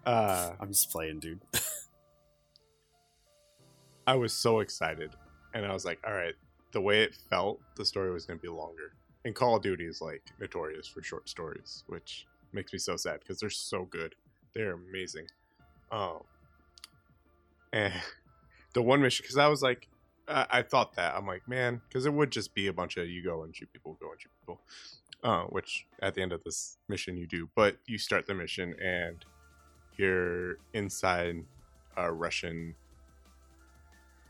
Uh, I'm just playing, dude. I was so excited, and I was like, all right, the way it felt, the story was going to be longer. And Call of Duty is like notorious for short stories, which makes me so sad because they're so good. They're amazing. Um, and the one mission, because I was like, I, I thought that I'm like, man, because it would just be a bunch of you go and shoot people, go and shoot people, uh, which at the end of this mission you do. But you start the mission and you're inside a Russian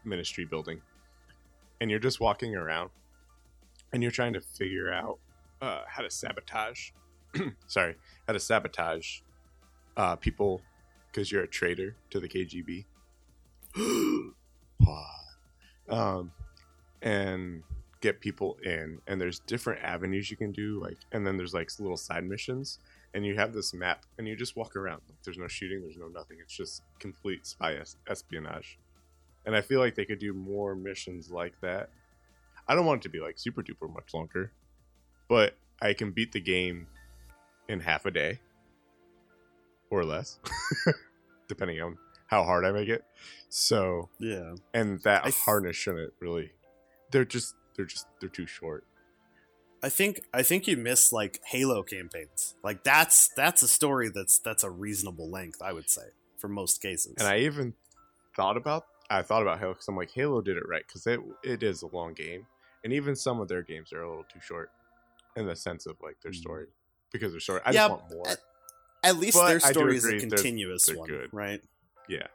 ministry building and you're just walking around and you're trying to figure out uh, how to sabotage sorry how to sabotage uh, people because you're a traitor to the kgb um, and get people in and there's different avenues you can do like and then there's like little side missions and you have this map and you just walk around. There's no shooting there's no nothing. It's just complete spy es- espionage and I feel like they could do more missions like that. I don't want it to be like super duper much longer, but I can beat the game in half a day or less, depending on how hard I make it. So, Yeah. and that I hardness shouldn't really. They're just they're just they're too short. I think I think you miss like Halo campaigns. Like that's that's a story that's that's a reasonable length, I would say, for most cases. And I even thought about I thought about Halo because I'm like Halo did it right because it it is a long game, and even some of their games are a little too short in the sense of like their Mhm. story because they're short. I Yeah, just want more. at- At least But their I story is a agree they're- continuous they're one, good. right? Yeah,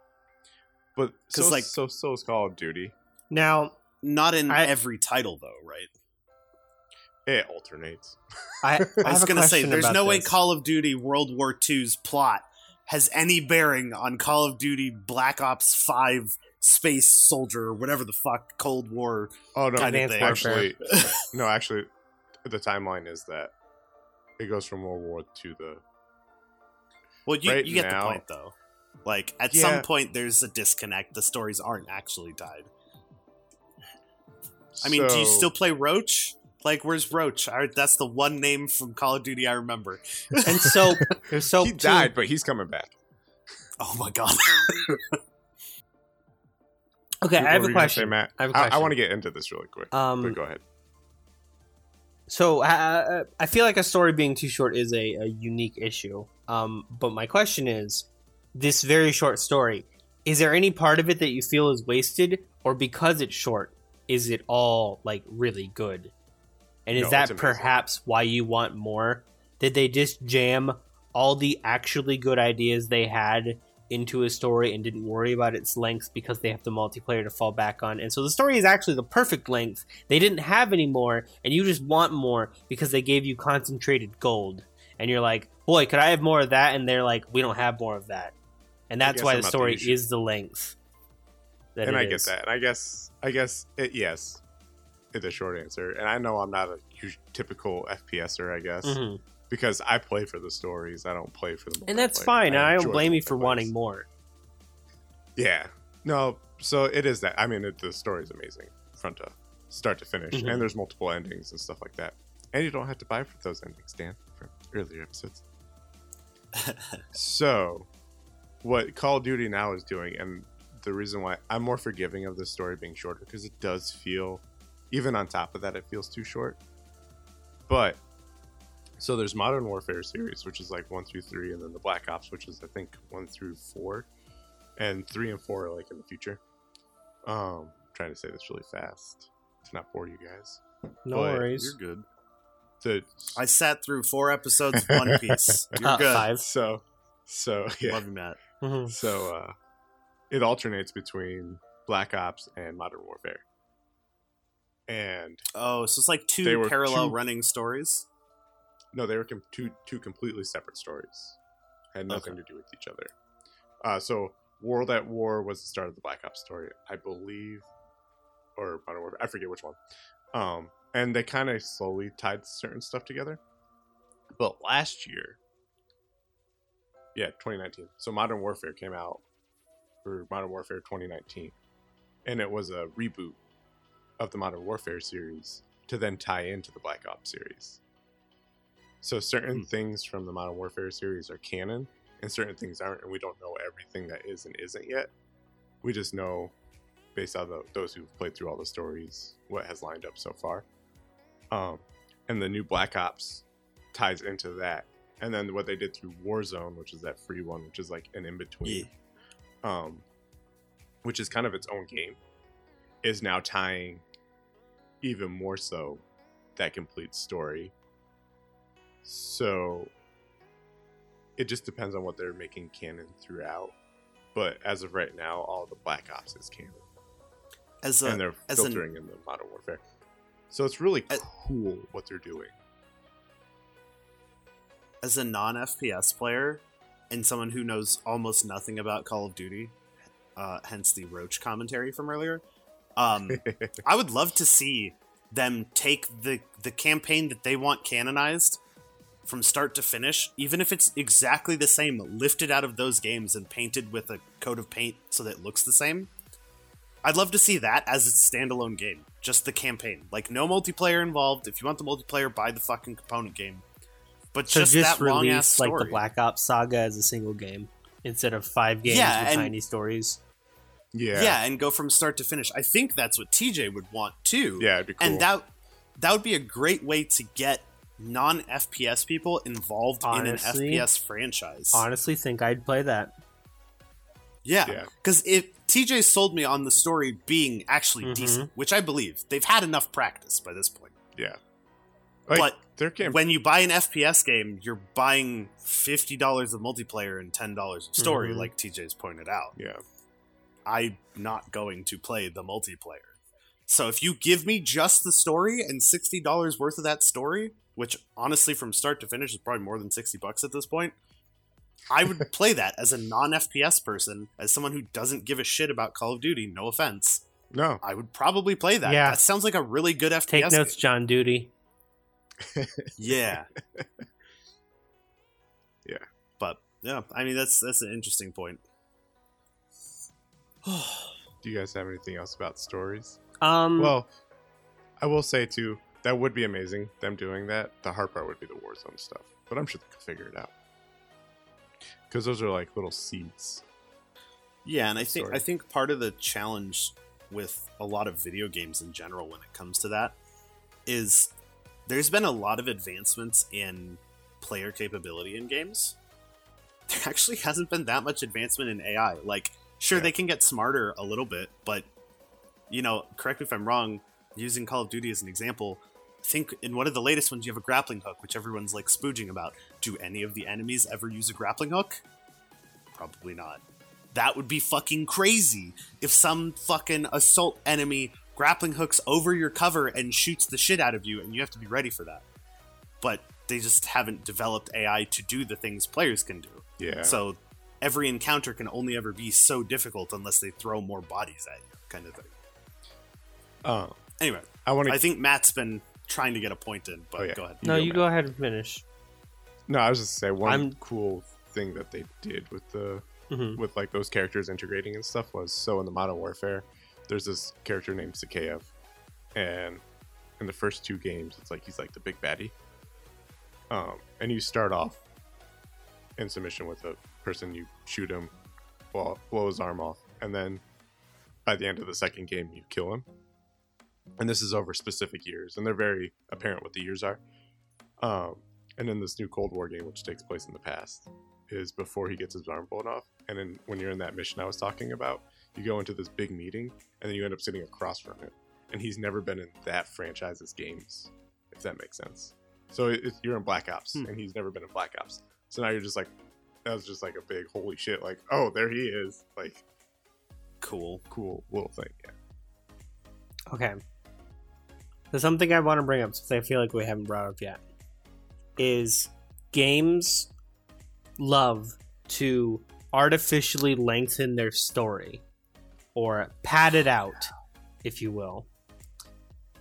but 'Cause, so like- so so is Call of Duty. Now, Not in I- every title though, right? It alternates. I, I, I was gonna say, there's about no way. Call of Duty World War II's plot has any bearing on Call of Duty Black Ops Five Space Soldier or whatever the fuck Cold War. Oh no, Kind of thing. Actually, no, actually, the timeline is that it goes from World War to the. Well, you, Right you get now- the point though. Like at Yeah. some point, there's a disconnect. The stories aren't actually tied. I mean, do you still play Roach? Like, where's Roach? I, that's the one name from Call of Duty I remember. And so, so he too- died, but he's coming back. Oh my god! Okay, I have were a you gonna question. Say, Matt? I have a I, want to get into this really quick. Um, go ahead. so uh, I feel like a story being too short is a, a unique issue. Um, but my question is, this very short story, is there any part of it that you feel is wasted, or because it's short, is it all like really good? And is No, that perhaps why you want more? Did they just jam all the actually good ideas they had into a story and didn't worry about its length because they have the multiplayer to fall back on? And so the story is actually the perfect length. They didn't have any more, and you just want more because they gave you concentrated gold. And you're like, boy, could I have more of that? And they're like, we don't have more of that. And that's why the not the story is the length. that and I get that. And I guess I guess it yes, is the short answer. And I know I'm not a typical FPSer, I guess, Mhm. Because I play for the stories. I don't play for the. And that's multiplayer. fine. and I don't blame you for multiplayer. wanting more. Yeah. No. So it is that. I mean, it, the story is amazing, front to start to finish, Mhm. and there's multiple endings and stuff like that. And you don't have to buy for those endings, Dan, from earlier episodes. so, what Call of Duty now is doing, and the reason why I'm more forgiving of the story being shorter, because it does feel, even on top of that, it feels too short. But so there's Modern Warfare series, which is like one through three, and then the Black Ops, which is I think one through four, and three and four are like in the future. Um, trying to say this really fast to not bore you guys. No But worries. You're good. The I sat through four episodes of One Piece. You're Uh, good. five. so so yeah Love you, Matt. Mhm. so uh, it alternates between Black Ops and Modern Warfare. And Oh, so it's like two parallel two- running stories. No, they were com- two two completely separate stories. Had nothing to do with each other. Uh, so World at War was the start of the Black Ops story, I believe, or Modern Warfare. I forget which one. Um, and they kind of slowly tied certain stuff together. But last year, yeah, 2019. So Modern Warfare came out for Modern Warfare 2019, and it was a reboot of the Modern Warfare series to then tie into the Black Ops series. So certain Hmm. things from the Modern Warfare series are canon, and certain things aren't, and we don't know everything that is and isn't yet. We just know, based on the, those who've played through all the stories, what has lined up so far. Um, and the new Black Ops ties into that, and then what they did through Warzone, which is that free one, which is like an in between, um, which is kind of its own game, is now tying even more so that complete story. So it just depends on what they're making canon throughout. But as of right now, all the Black Ops is canon, As a and they're as an- filtering in the Modern Warfare. So it's really Uh, cool what they're doing. as a non FPS player and someone who knows almost nothing about Call of Duty, uh, hence the Roach commentary from earlier, um, I would love to see them take the the campaign that they want canonized from start to finish, even if it's exactly the same, lifted out of those games and painted with a coat of paint so that it looks the same. I'd love to see that as a standalone game, just the campaign, like no multiplayer involved. If you want the multiplayer, buy the fucking component game. But So just, just, that long ass release story. like the Black Ops saga as a single game instead of five games Yeah, with and- tiny stories. yeah, yeah. and go from start to finish. I think that's what TJ would want too. yeah, it'd be cool. and that that would be a great way to get non FPS people involved Honestly- in an FPS franchise. Honestly, think I'd play that. yeah, Yeah. because if TJ sold me on the story being actually Mhm. decent, which I believe they've had enough practice by this point. yeah, like, but their game. When you buy an FPS game, you're buying fifty dollars of multiplayer and ten dollars of story, Mhm. like TJ's pointed out. yeah, I'm not going to play the multiplayer. So if you give me just the story and sixty dollars worth of that story, which honestly from start to finish is probably more than sixty bucks at this point, I would play that as a non FPS person, as someone who doesn't give a shit about Call of Duty. No offense, no, I would probably play that. Yeah. That sounds like a really good FPS. Take notes, game. John Duty. Yeah. Yeah. But yeah, I mean that's that's an interesting point. Do you guys have anything else about stories? Um, Well, I will say too that would be amazing them doing that. The hard part would be the Warzone stuff, but I'm sure they could figure it out because those are like little seeds. Yeah, and I think. I think part of the challenge with a lot of video games in general when it comes to that is there's been a lot of advancements in player capability in games. There actually hasn't been that much advancement in AI. Like, sure Yeah. they can get smarter a little bit, but you know, correct me if I'm wrong, using Call of Duty as an example, think in one of the latest ones you have a grappling hook, which everyone's like spooging about. Do any of the enemies ever use a grappling hook? Probably not. That would be fucking crazy if some fucking assault enemy grappling hooks over your cover and shoots the shit out of you, and you have to be ready for that. But they just haven't developed AI to do the things players can do. Yeah. So every encounter can only ever be so difficult unless they throw more bodies at you, kind of thing. Um, Anyway, I want. I think Matt's been trying to get a point in, but Oh, yeah. go ahead. no, go, you Matt. go ahead and finish. no, I was just saying one I'm- cool thing that they did with the hmm with like those characters integrating and stuff was so in the Modern Warfare, there's this character named Zakhaev, and in the first two games, it's like he's like the big baddie. Um, and you start off in submission with a person, you shoot him, blow, blow his arm off, and then by the end of the second game, you kill him. And this is over specific years, and they're very apparent what the years are. Um, and then this new Cold War game, which takes place in the past, is before he gets his arm blown off. And then when you're in that mission I was talking about, you go into this big meeting, and then you end up sitting across from him. And he's never been in that franchise's games, if that makes sense. So it, it- you're in Black Ops, Hmm. and he's never been in Black Ops. So now you're just like, that was just like a big holy shit. Like, oh, there he is. Like, cool. cool little thing. Yeah. Okay. There's something I want to bring up since I feel like we haven't brought up yet. Is games love to artificially lengthen their story or pad it out, if you will.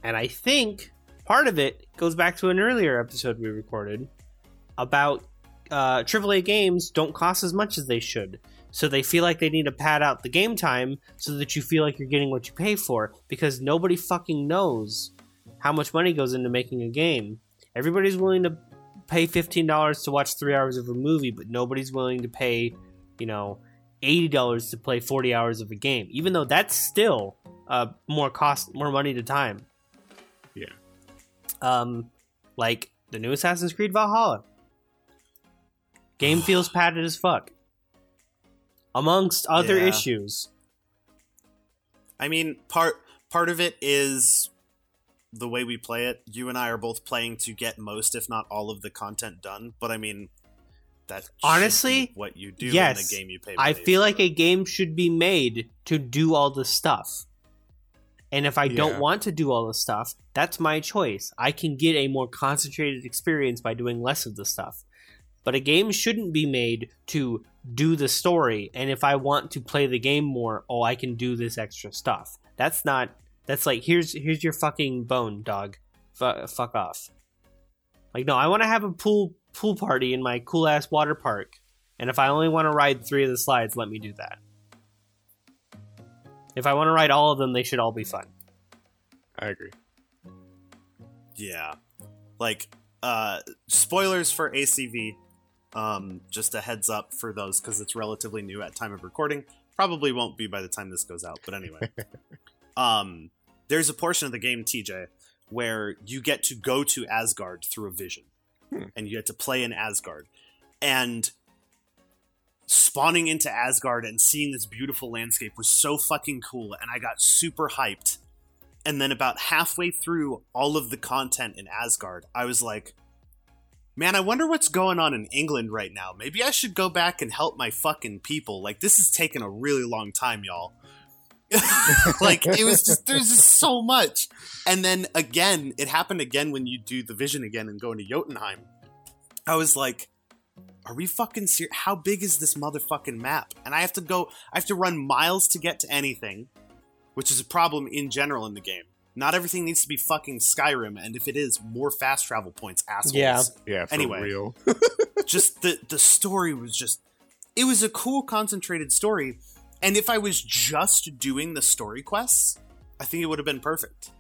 And I think part of it goes back to an earlier episode we recorded about uh, AAA games don't cost as much as they should. So they feel like they need to pad out the game time so that you feel like you're getting what you pay for because nobody fucking knows how much money goes into making a game. Everybody's willing to pay $15 to watch 3 hours of a movie, but nobody's willing to pay, you know, $80 to play 40 hours of a game. Even though that's still uh more cost more money to time. Yeah. Um like the new Assassin's Creed Valhalla. Game feels padded as fuck. Amongst other Yeah. issues. I mean, part part of it is the way we play it. You and I are both playing to get most, if not all, of the content done. But I mean, that Honestly, be what you do yes. in the game you pay. I feel for. like a game should be made to do all the stuff. And if I Yeah. don't want to do all the stuff, that's my choice. I can get a more concentrated experience by doing less of the stuff. But a game shouldn't be made to do the story. And if I want to play the game more, oh, I can do this extra stuff. That's not. That's like here's here's your fucking bone, dog. Fu fuck off. Like no, I want to have a pool pool party in my cool ass water park. And if I only want to ride three of the slides, let me do that. If I want to ride all of them, they should all be fun. I agree. Yeah. Like, uh, spoilers for ACV. Um, just a heads up for those because it's relatively new at time of recording. Probably won't be by the time this goes out, but anyway. um, there's a portion of the game, TJ, where you get to go to Asgard through a vision. Hmm. And you get to play in Asgard. And spawning into Asgard and seeing this beautiful landscape was so fucking cool, and I got super hyped. And then about halfway through all of the content in Asgard, I was like, man, I wonder what's going on in England right now. Maybe I should go back and help my fucking people. Like, this is taking a really long time, y'all. like, it was just, there's just so much. And then again, it happened again when you do the vision again and go into Jotunheim. I was like, are we fucking serious? How big is this motherfucking map? And I have to go, I have to run miles to get to anything, which is a problem in general in the game. Not everything needs to be fucking Skyrim, and if it is, more fast travel points, assholes. Yeah. Yeah, for Anyway. real. just the the story was just it was a cool concentrated story, and if I was just doing the story quests, I think it would have been perfect.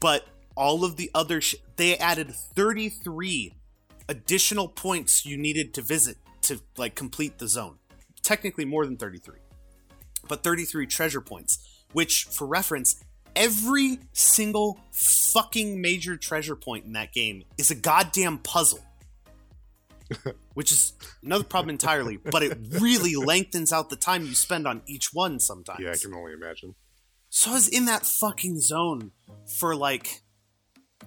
But all of the other sh- they added 33 additional points you needed to visit to like complete the zone. Technically more than 33. But 33 treasure points, which for reference, every single fucking major treasure point in that game is a goddamn puzzle. Which is another problem entirely, but it really lengthens out the time you spend on each one sometimes. Yeah, I can only imagine. So I was in that fucking zone for like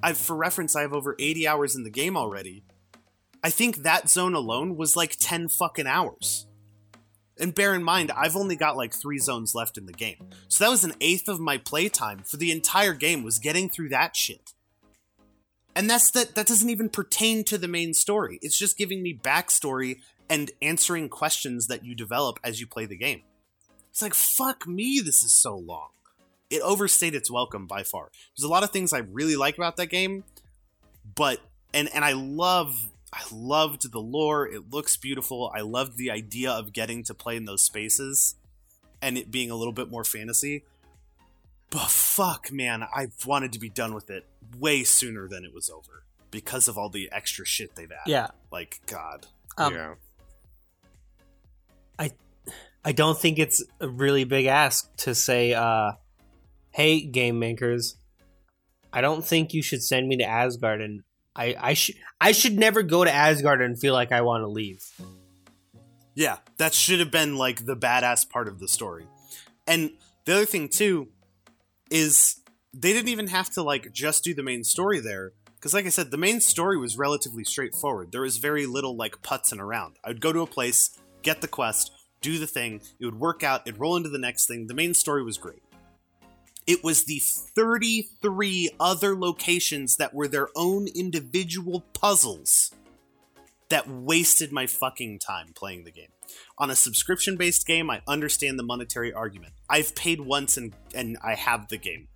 I for reference I have over 80 hours in the game already. I think that zone alone was like 10 fucking hours. And bear in mind, I've only got like 3 zones left in the game. So that was an eighth of my playtime for the entire game was getting through that shit. And that's that that doesn't even pertain to the main story. It's just giving me backstory and answering questions that you develop as you play the game. It's like fuck me, this is so long it overstayed its welcome by far. There's a lot of things I really like about that game, but and and I love I loved the lore. It looks beautiful. I loved the idea of getting to play in those spaces and it being a little bit more fantasy. But fuck, man, I wanted to be done with it way sooner than it was over because of all the extra shit they've added. Yeah. Like God. Um, yeah. I I don't think it's a really big ask to say, uh, hey, game makers, I don't think you should send me to Asgard and I, I should I should never go to Asgard and feel like I want to leave. Yeah, that should have been like the badass part of the story. And the other thing too is they didn't even have to like just do the main story there because like I said the main story was relatively straightforward. There was very little like putzing around. I would go to a place, get the quest, do the thing, it would work out, it'd roll into the next thing. The main story was great. It was the 33 other locations that were their own individual puzzles that wasted my fucking time playing the game. On a subscription based game, I understand the monetary argument. I've paid once and, and I have the game.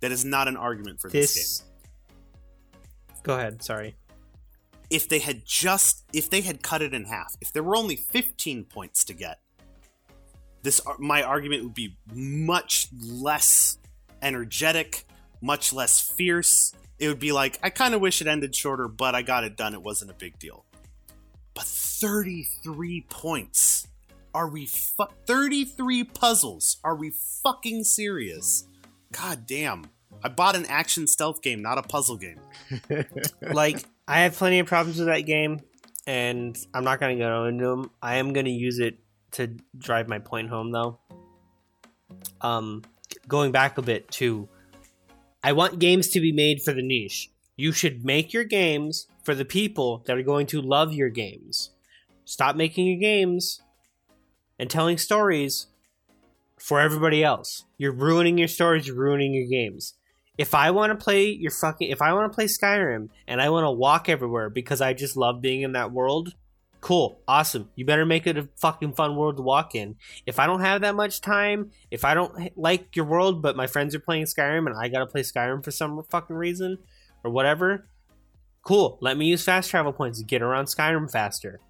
That is not an argument for this, This. game. Go ahead. Sorry. If they had just, if they had cut it in half, if there were only 15 points to get, this uh, my argument would be much less energetic, much less fierce. It would be like, I kind of wish it ended shorter, but I got it done. It wasn't a big deal. But 33 points. Are we fu- 33 puzzles? Are we fucking serious? God damn. I bought an action stealth game, not a puzzle game. like I have plenty of problems with that game, and I'm not gonna go into them. I am gonna use it to drive my point home, though. Um, going back a bit to, I want games to be made for the niche. You should make your games for the people that are going to love your games. Stop making your games and telling stories for everybody else. You're ruining your stories. You're ruining your games if I want to play your fucking if I want to play Skyrim and I want to walk everywhere because I just love being in that world, cool, awesome. You better make it a fucking fun world to walk in. If I don't have that much time, if I don't like your world but my friends are playing Skyrim and I got to play Skyrim for some fucking reason or whatever, cool. Let me use fast travel points to get around Skyrim faster.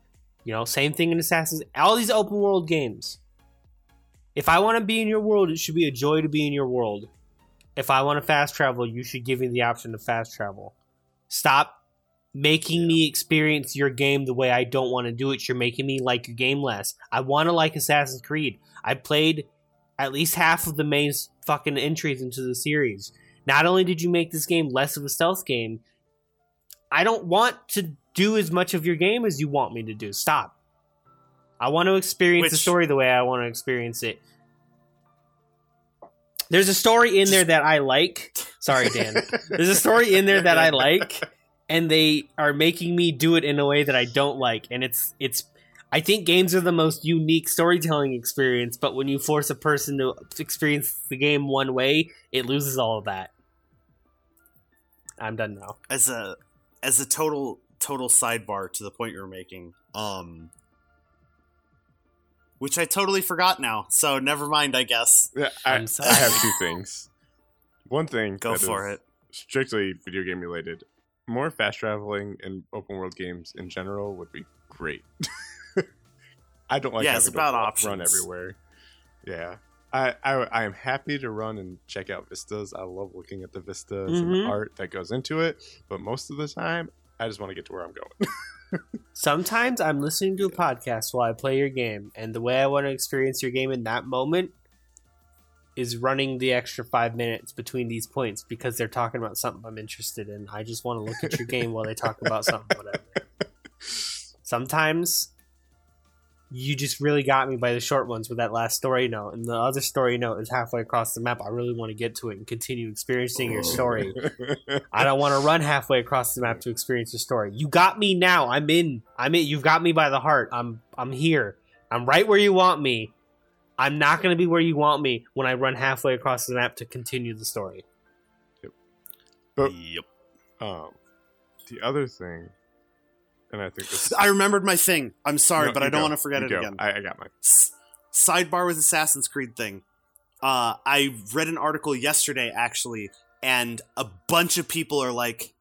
You know, same thing in Assassin's all these open world games. If I want to be in your world, it should be a joy to be in your world if I want to fast travel, you should give me the option to fast travel. Stop making me experience your game the way I don't want to do it. You're making me like your game less. I want to like Assassin's Creed. I played at least half of the main fucking entries into the series. Not only did you make this game less of a stealth game, I don't want to do as much of your game as you want me to do. Stop. I want to experience the story the way I want to experience it. There's a story in there that I like. Sorry, Dan. There's a story in there that I like, and they are making me do it in a way that I don't like. And it's it's. I think games are the most unique storytelling experience, but when you force a person to experience the game one way, it loses all of that. I'm done now. as a as a total total sidebar to the point you're making um which i totally forgot now so never mind i guess Yeah, I, I'm sorry. I have two things. One thing go that for is it strictly video game related. More fast traveling and open world games in general would be great. I don't like Yeah, having it's to about wa- options. run everywhere. Yeah. I, I I am happy to run and check out vistas. I love looking at the vistas and the Mhm. art that goes into it. But most of the time, I just want to get to where I'm going. Sometimes I'm listening to a podcast while I play your game, and the way I want to experience your game in that moment is running the extra five minutes between these points because they're talking about something I'm interested in. I just want to look at your game while they talk about something, whatever. Sometimes you just really got me by the short ones with that last story note, and the other story note is halfway across the map. I really want to get to it and continue experiencing your story. I don't want to run halfway across the map to experience your story. You got me now. I'm in. I'm in. You've got me by the heart. I'm I'm here. I'm right where you want me. I'm not going to be where you want me when I run halfway across the map to continue the story. But yep um, the other thing, and I think this. i remembered my thing i'm sorry No, but i don't go. want to forget You it go. again I, I got mine. S- sidebar with assassin's creed thing uh i read an article yesterday actually and a bunch of people are like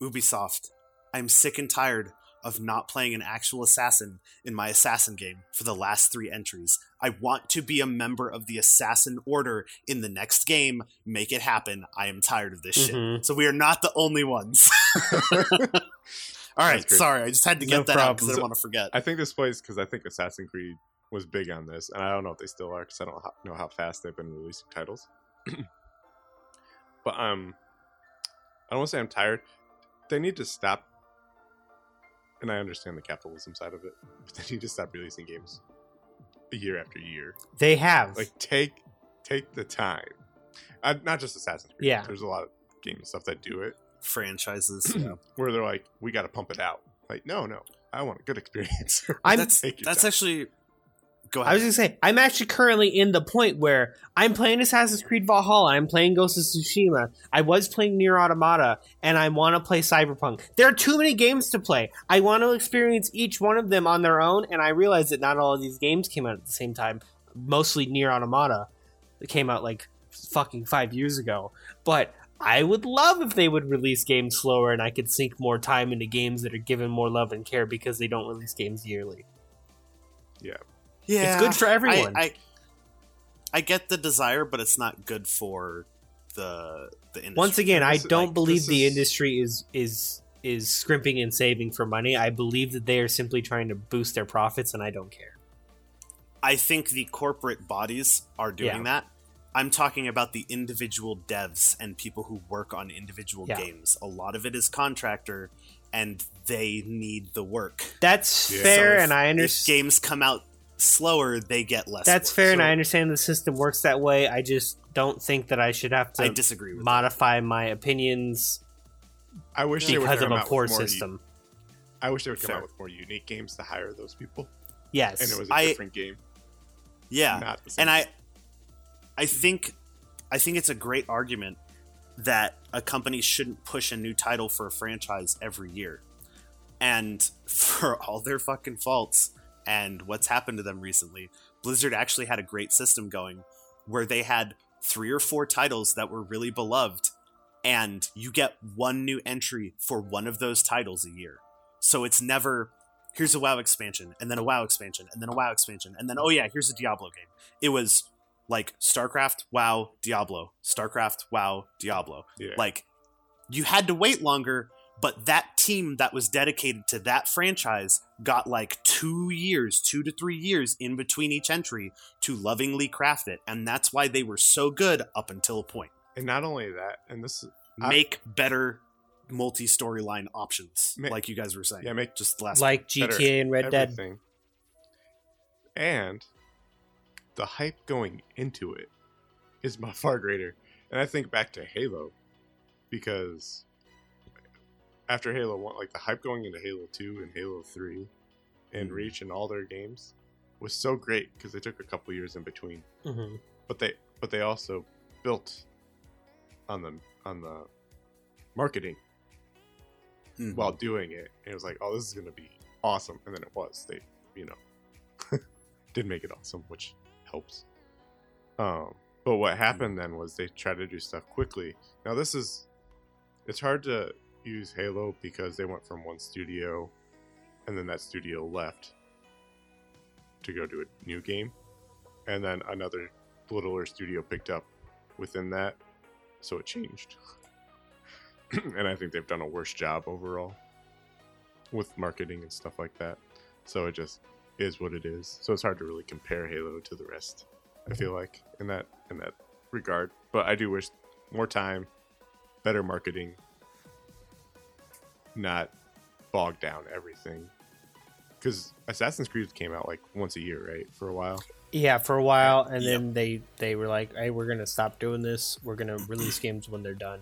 ubisoft i'm sick and tired of not playing an actual assassin in my assassin game for the last three entries i want to be a member of the assassin order in the next game make it happen i am tired of this shit Mhm. so we are not the only ones all right sorry i just had to get No that out because i problem. don't want to forget I think this plays because I think Assassin's Creed was big on this, and I don't know if they still are because I don't know how fast they've been releasing titles. but um, I don't want to say I'm tired. They need to stop, and I understand the capitalism side of it, but they need to stop releasing games year after year. They have. Like take take the time. Uh, not just Assassin's Creed. Yeah. there's a lot of game stuff that do it franchises yeah. where they're like, we got to pump it out. Like, no, no, I want a good experience. I'm that's that's actually Go I was gonna say, I'm actually currently in the point where I'm playing Assassin's Creed Valhalla, I'm playing Ghost of Tsushima, I was playing NieR Automata, and I want to play Cyberpunk. There are too many games to play. I want to experience each one of them on their own, and I realize that not all of these games came out at the same time. Mostly NieR Automata, that came out like fucking five years ago. But I would love if they would release games slower, and I could sink more time into games that are given more love and care because they don't release games yearly. yeah, Yeah. It's good for everyone. I, I, I get the desire, but it's not good for the the industry. Once again, I don't like, believe the is- industry is is is scrimping and saving for money. I believe that they are simply trying to boost their profits, and I don't care. I think the corporate bodies are doing Yeah. that. I'm talking about the individual devs and people who work on individual Yeah. games. A lot of it is contractor, and they need the work. That's Yeah. fair, So if- and I understand. games come out slower, they get less. That's work. fair, and I understand the system works that way. I just don't think that I should have to I disagree with that. modify my opinions I wish they would because of a poor system. I wish they would come Fair. out with more unique games to hire those people, Yes, and it was a I- different game. Yeah, not the same. and I, I think, I think it's a great argument that a company shouldn't push a new title for a franchise every year, and for all their fucking faults and what's happened to them recently, Blizzard actually had a great system going where they had three or four titles that were really beloved, and you get one new entry for one of those titles a year. So it's never here's a WoW expansion, and then a WoW expansion, and then a WoW expansion, and then oh yeah, here's a Diablo game. It was like StarCraft, WoW, Diablo, StarCraft, WoW, Diablo. yeah. Like you had to wait longer, but that team that was dedicated to that franchise got like two years, two to three years in between each entry to lovingly craft it, and that's why they were so good up until a point. and not only that, and this, I- Make better multi storyline options, Ma- like you guys were saying. yeah, make just last like GTA and Red Dead. everything. And the hype going into it is by far greater. And I think back to Halo because after Halo 1, like the hype going into Halo 2 and Halo 3 and Mhm. Reach and all their games was so great because they took a couple years in between. Mhm. But they but they also built on the on the marketing Mhm. while doing it. And it was like, oh, this is gonna be awesome, and then it was. They, you know, did make it awesome, which helps. Um, but what happened then was they tried to do stuff quickly. Now this is, it's hard to use Halo because they went from one studio, and then that studio left to go do a new game, and then another littler studio picked up within that, so it changed. and I think they've done a worse job overall with marketing and stuff like that. So it just is what it is. So it's hard to really compare Halo to the rest. I feel like in that in that regard. But I do wish more time, better marketing, not bog down everything. Because Assassin's Creed came out like once a year, right? For a while. Yeah, for a while, and Yep. then they they were like, "Hey, we're gonna stop doing this. We're gonna release games when they're done."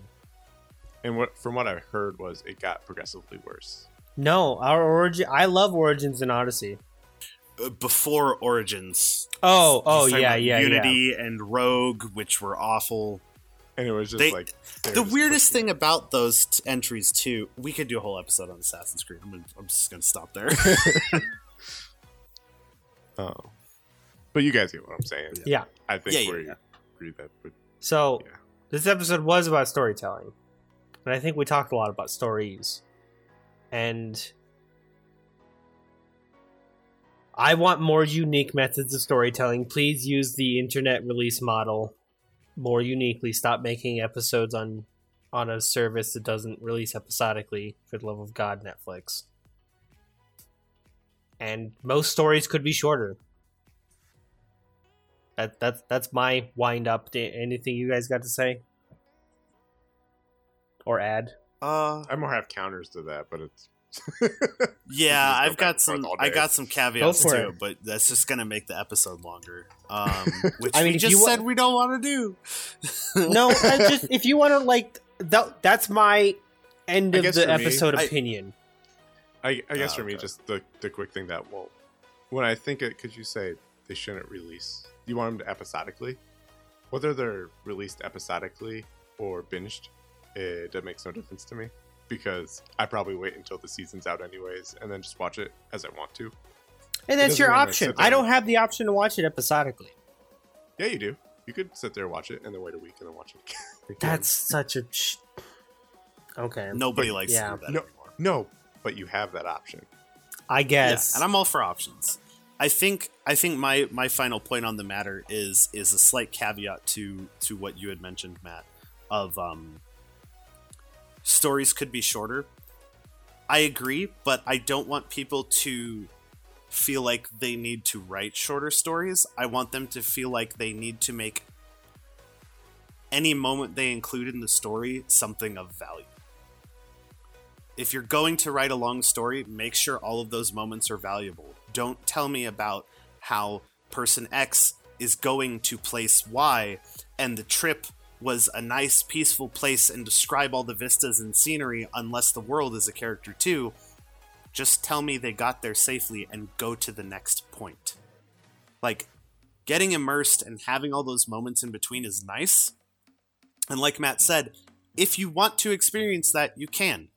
And what from what I heard was it got progressively worse. No, our origin. I love Origins and Odyssey. Before Origins. Oh, oh He's talking yeah, about yeah, yeah. Unity and Rogue, which were awful. And it was just They- like the just weirdest pushing thing about those t- entries too, we could do a whole episode on Assassin's Creed. I'm, gonna, I'm just gonna stop there. Oh. But you guys get what I'm saying. Yeah. I think Yeah, yeah, we yeah. agree that would So Yeah. this episode was about storytelling, and I think we talked a lot about stories, and I want more unique methods of storytelling. Please use the internet release model more uniquely. Stop making episodes on on a service that doesn't release episodically. For the love of God, Netflix. And most stories could be shorter. That that's that's my wind up. Anything you guys got to say or add? uh, I more have counters to that, but it's yeah, go I've back got some. I got some caveats Go too, it. but that's just gonna make the episode longer. Um, which I mean, we just you wa- said we don't want to do. No, I just if you want to like that, that's my end of the for me, episode I- opinion. I, I guess Oh, for me, just the the quick thing that well, when I think it, could you say they shouldn't release. You want them to episodically, whether they're released episodically or binged. It, it makes no difference to me because I probably wait until the season's out anyways, and then just watch it as I want to. And that's your mean I option. I don't have the option to watch it episodically. Yeah, you do. You could sit there, and watch it, and then wait a week and then watch it. again. That's such a. Sh- okay. Nobody But- likes yeah. to do that No. anymore. no, but you have that option. I guess. Yeah, and I'm all for options. I think I think my my final point on the matter is is a slight caveat to to what you had mentioned, Matt, of um stories could be shorter. I agree, but I don't want people to feel like they need to write shorter stories. I want them to feel like they need to make any moment they include in the story something of value. If you're going to write a long story, make sure all of those moments are valuable. Don't tell me about how person X is going to place Y and the trip was a nice, peaceful place and describe all the vistas and scenery unless the world is a character too. Just tell me they got there safely and go to the next point. Like, getting immersed and having all those moments in between is nice. And like Matt said, if you want to experience that, you can.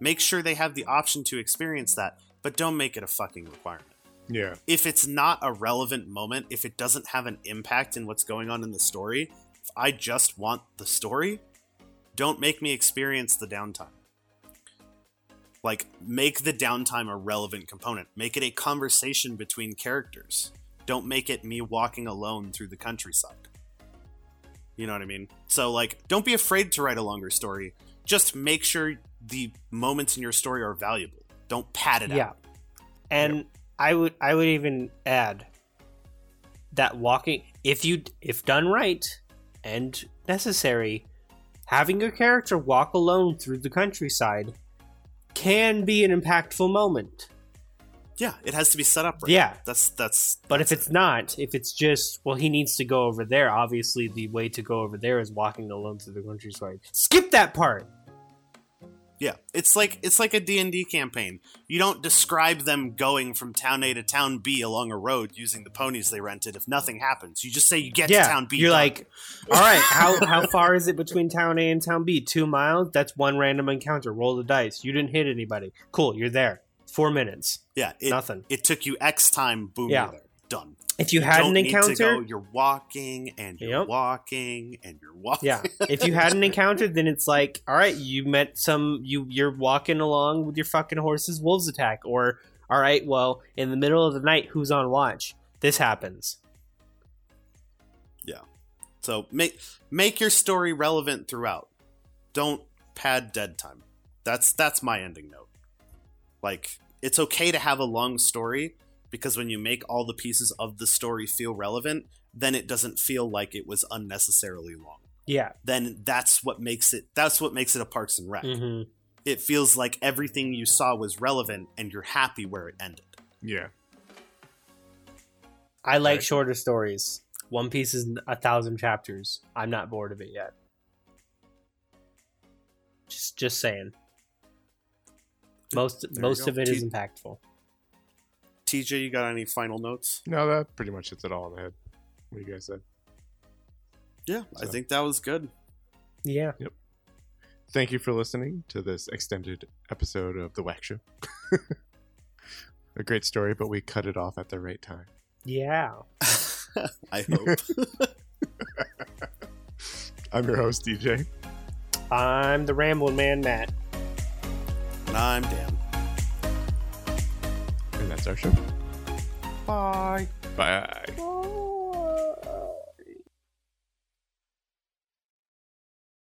Make sure they have the option to experience that, but don't make it a fucking requirement. Yeah. If it's not a relevant moment, if it doesn't have an impact in what's going on in the story, I just want the story, don't make me experience the downtime. Like, make the downtime a relevant component. Make it a conversation between characters. Don't make it me walking alone through the countryside. You know what I mean? So, like, don't be afraid to write a longer story. Just make sure the moments in your story are valuable. Don't pad it yeah. out. And I would I would even add that walking if you if done right and necessary, having your character walk alone through the countryside can be an impactful moment. Yeah, it has to be set up right. Yeah. That's that's But if it's not, if it's just, well, he needs to go over there, obviously the way to go over there is walking alone through the countryside. Skip that part. Yeah, it's like it's like a D&D campaign. You don't describe them going from town A to town B along a road using the ponies they rented if nothing happens. You just say you get yeah, to town B. you're done. like, all right, how how far is it between town A and town B? Two miles. That's one random encounter. Roll the dice. You didn't hit anybody. Cool. You're there. Four minutes. yeah, it, Nothing. it took you X time, boom, Yeah. there. Done. If you had an encounter, go, you're walking and you're Yep. walking and you're walking. yeah. If you had an encounter, then it's like, all right, you met some. You you're walking along with your fucking horses. Wolves attack. Or all right, well, in the middle of the night, who's on watch? This happens. Yeah. So make make your story relevant throughout. Don't pad dead time. That's that's my ending note. Like it's okay to have a long story because when you make all the pieces of the story feel relevant, then it doesn't feel like it was unnecessarily long. Yeah. Then that's what makes it that's what makes it a Parks and Rec. hmm It feels like everything you saw was relevant and you're happy where it ended. Yeah. I like Right. shorter stories. One Piece is a thousand chapters. I'm not bored of it yet. Just just saying. Most There most go. of it is T- impactful. TJ, you got any final notes? No, that pretty much hits it all on the head. What you guys said. Yeah, I think that was good. Yeah. Yep. Thank you for listening to this extended episode of The Wax Show. A great story, but we cut it off at the right time. Yeah. I hope. I'm your host, DJ. I'm the rambling man, Matt. and I'm Dan. Our show. Bye. Bye. Bye.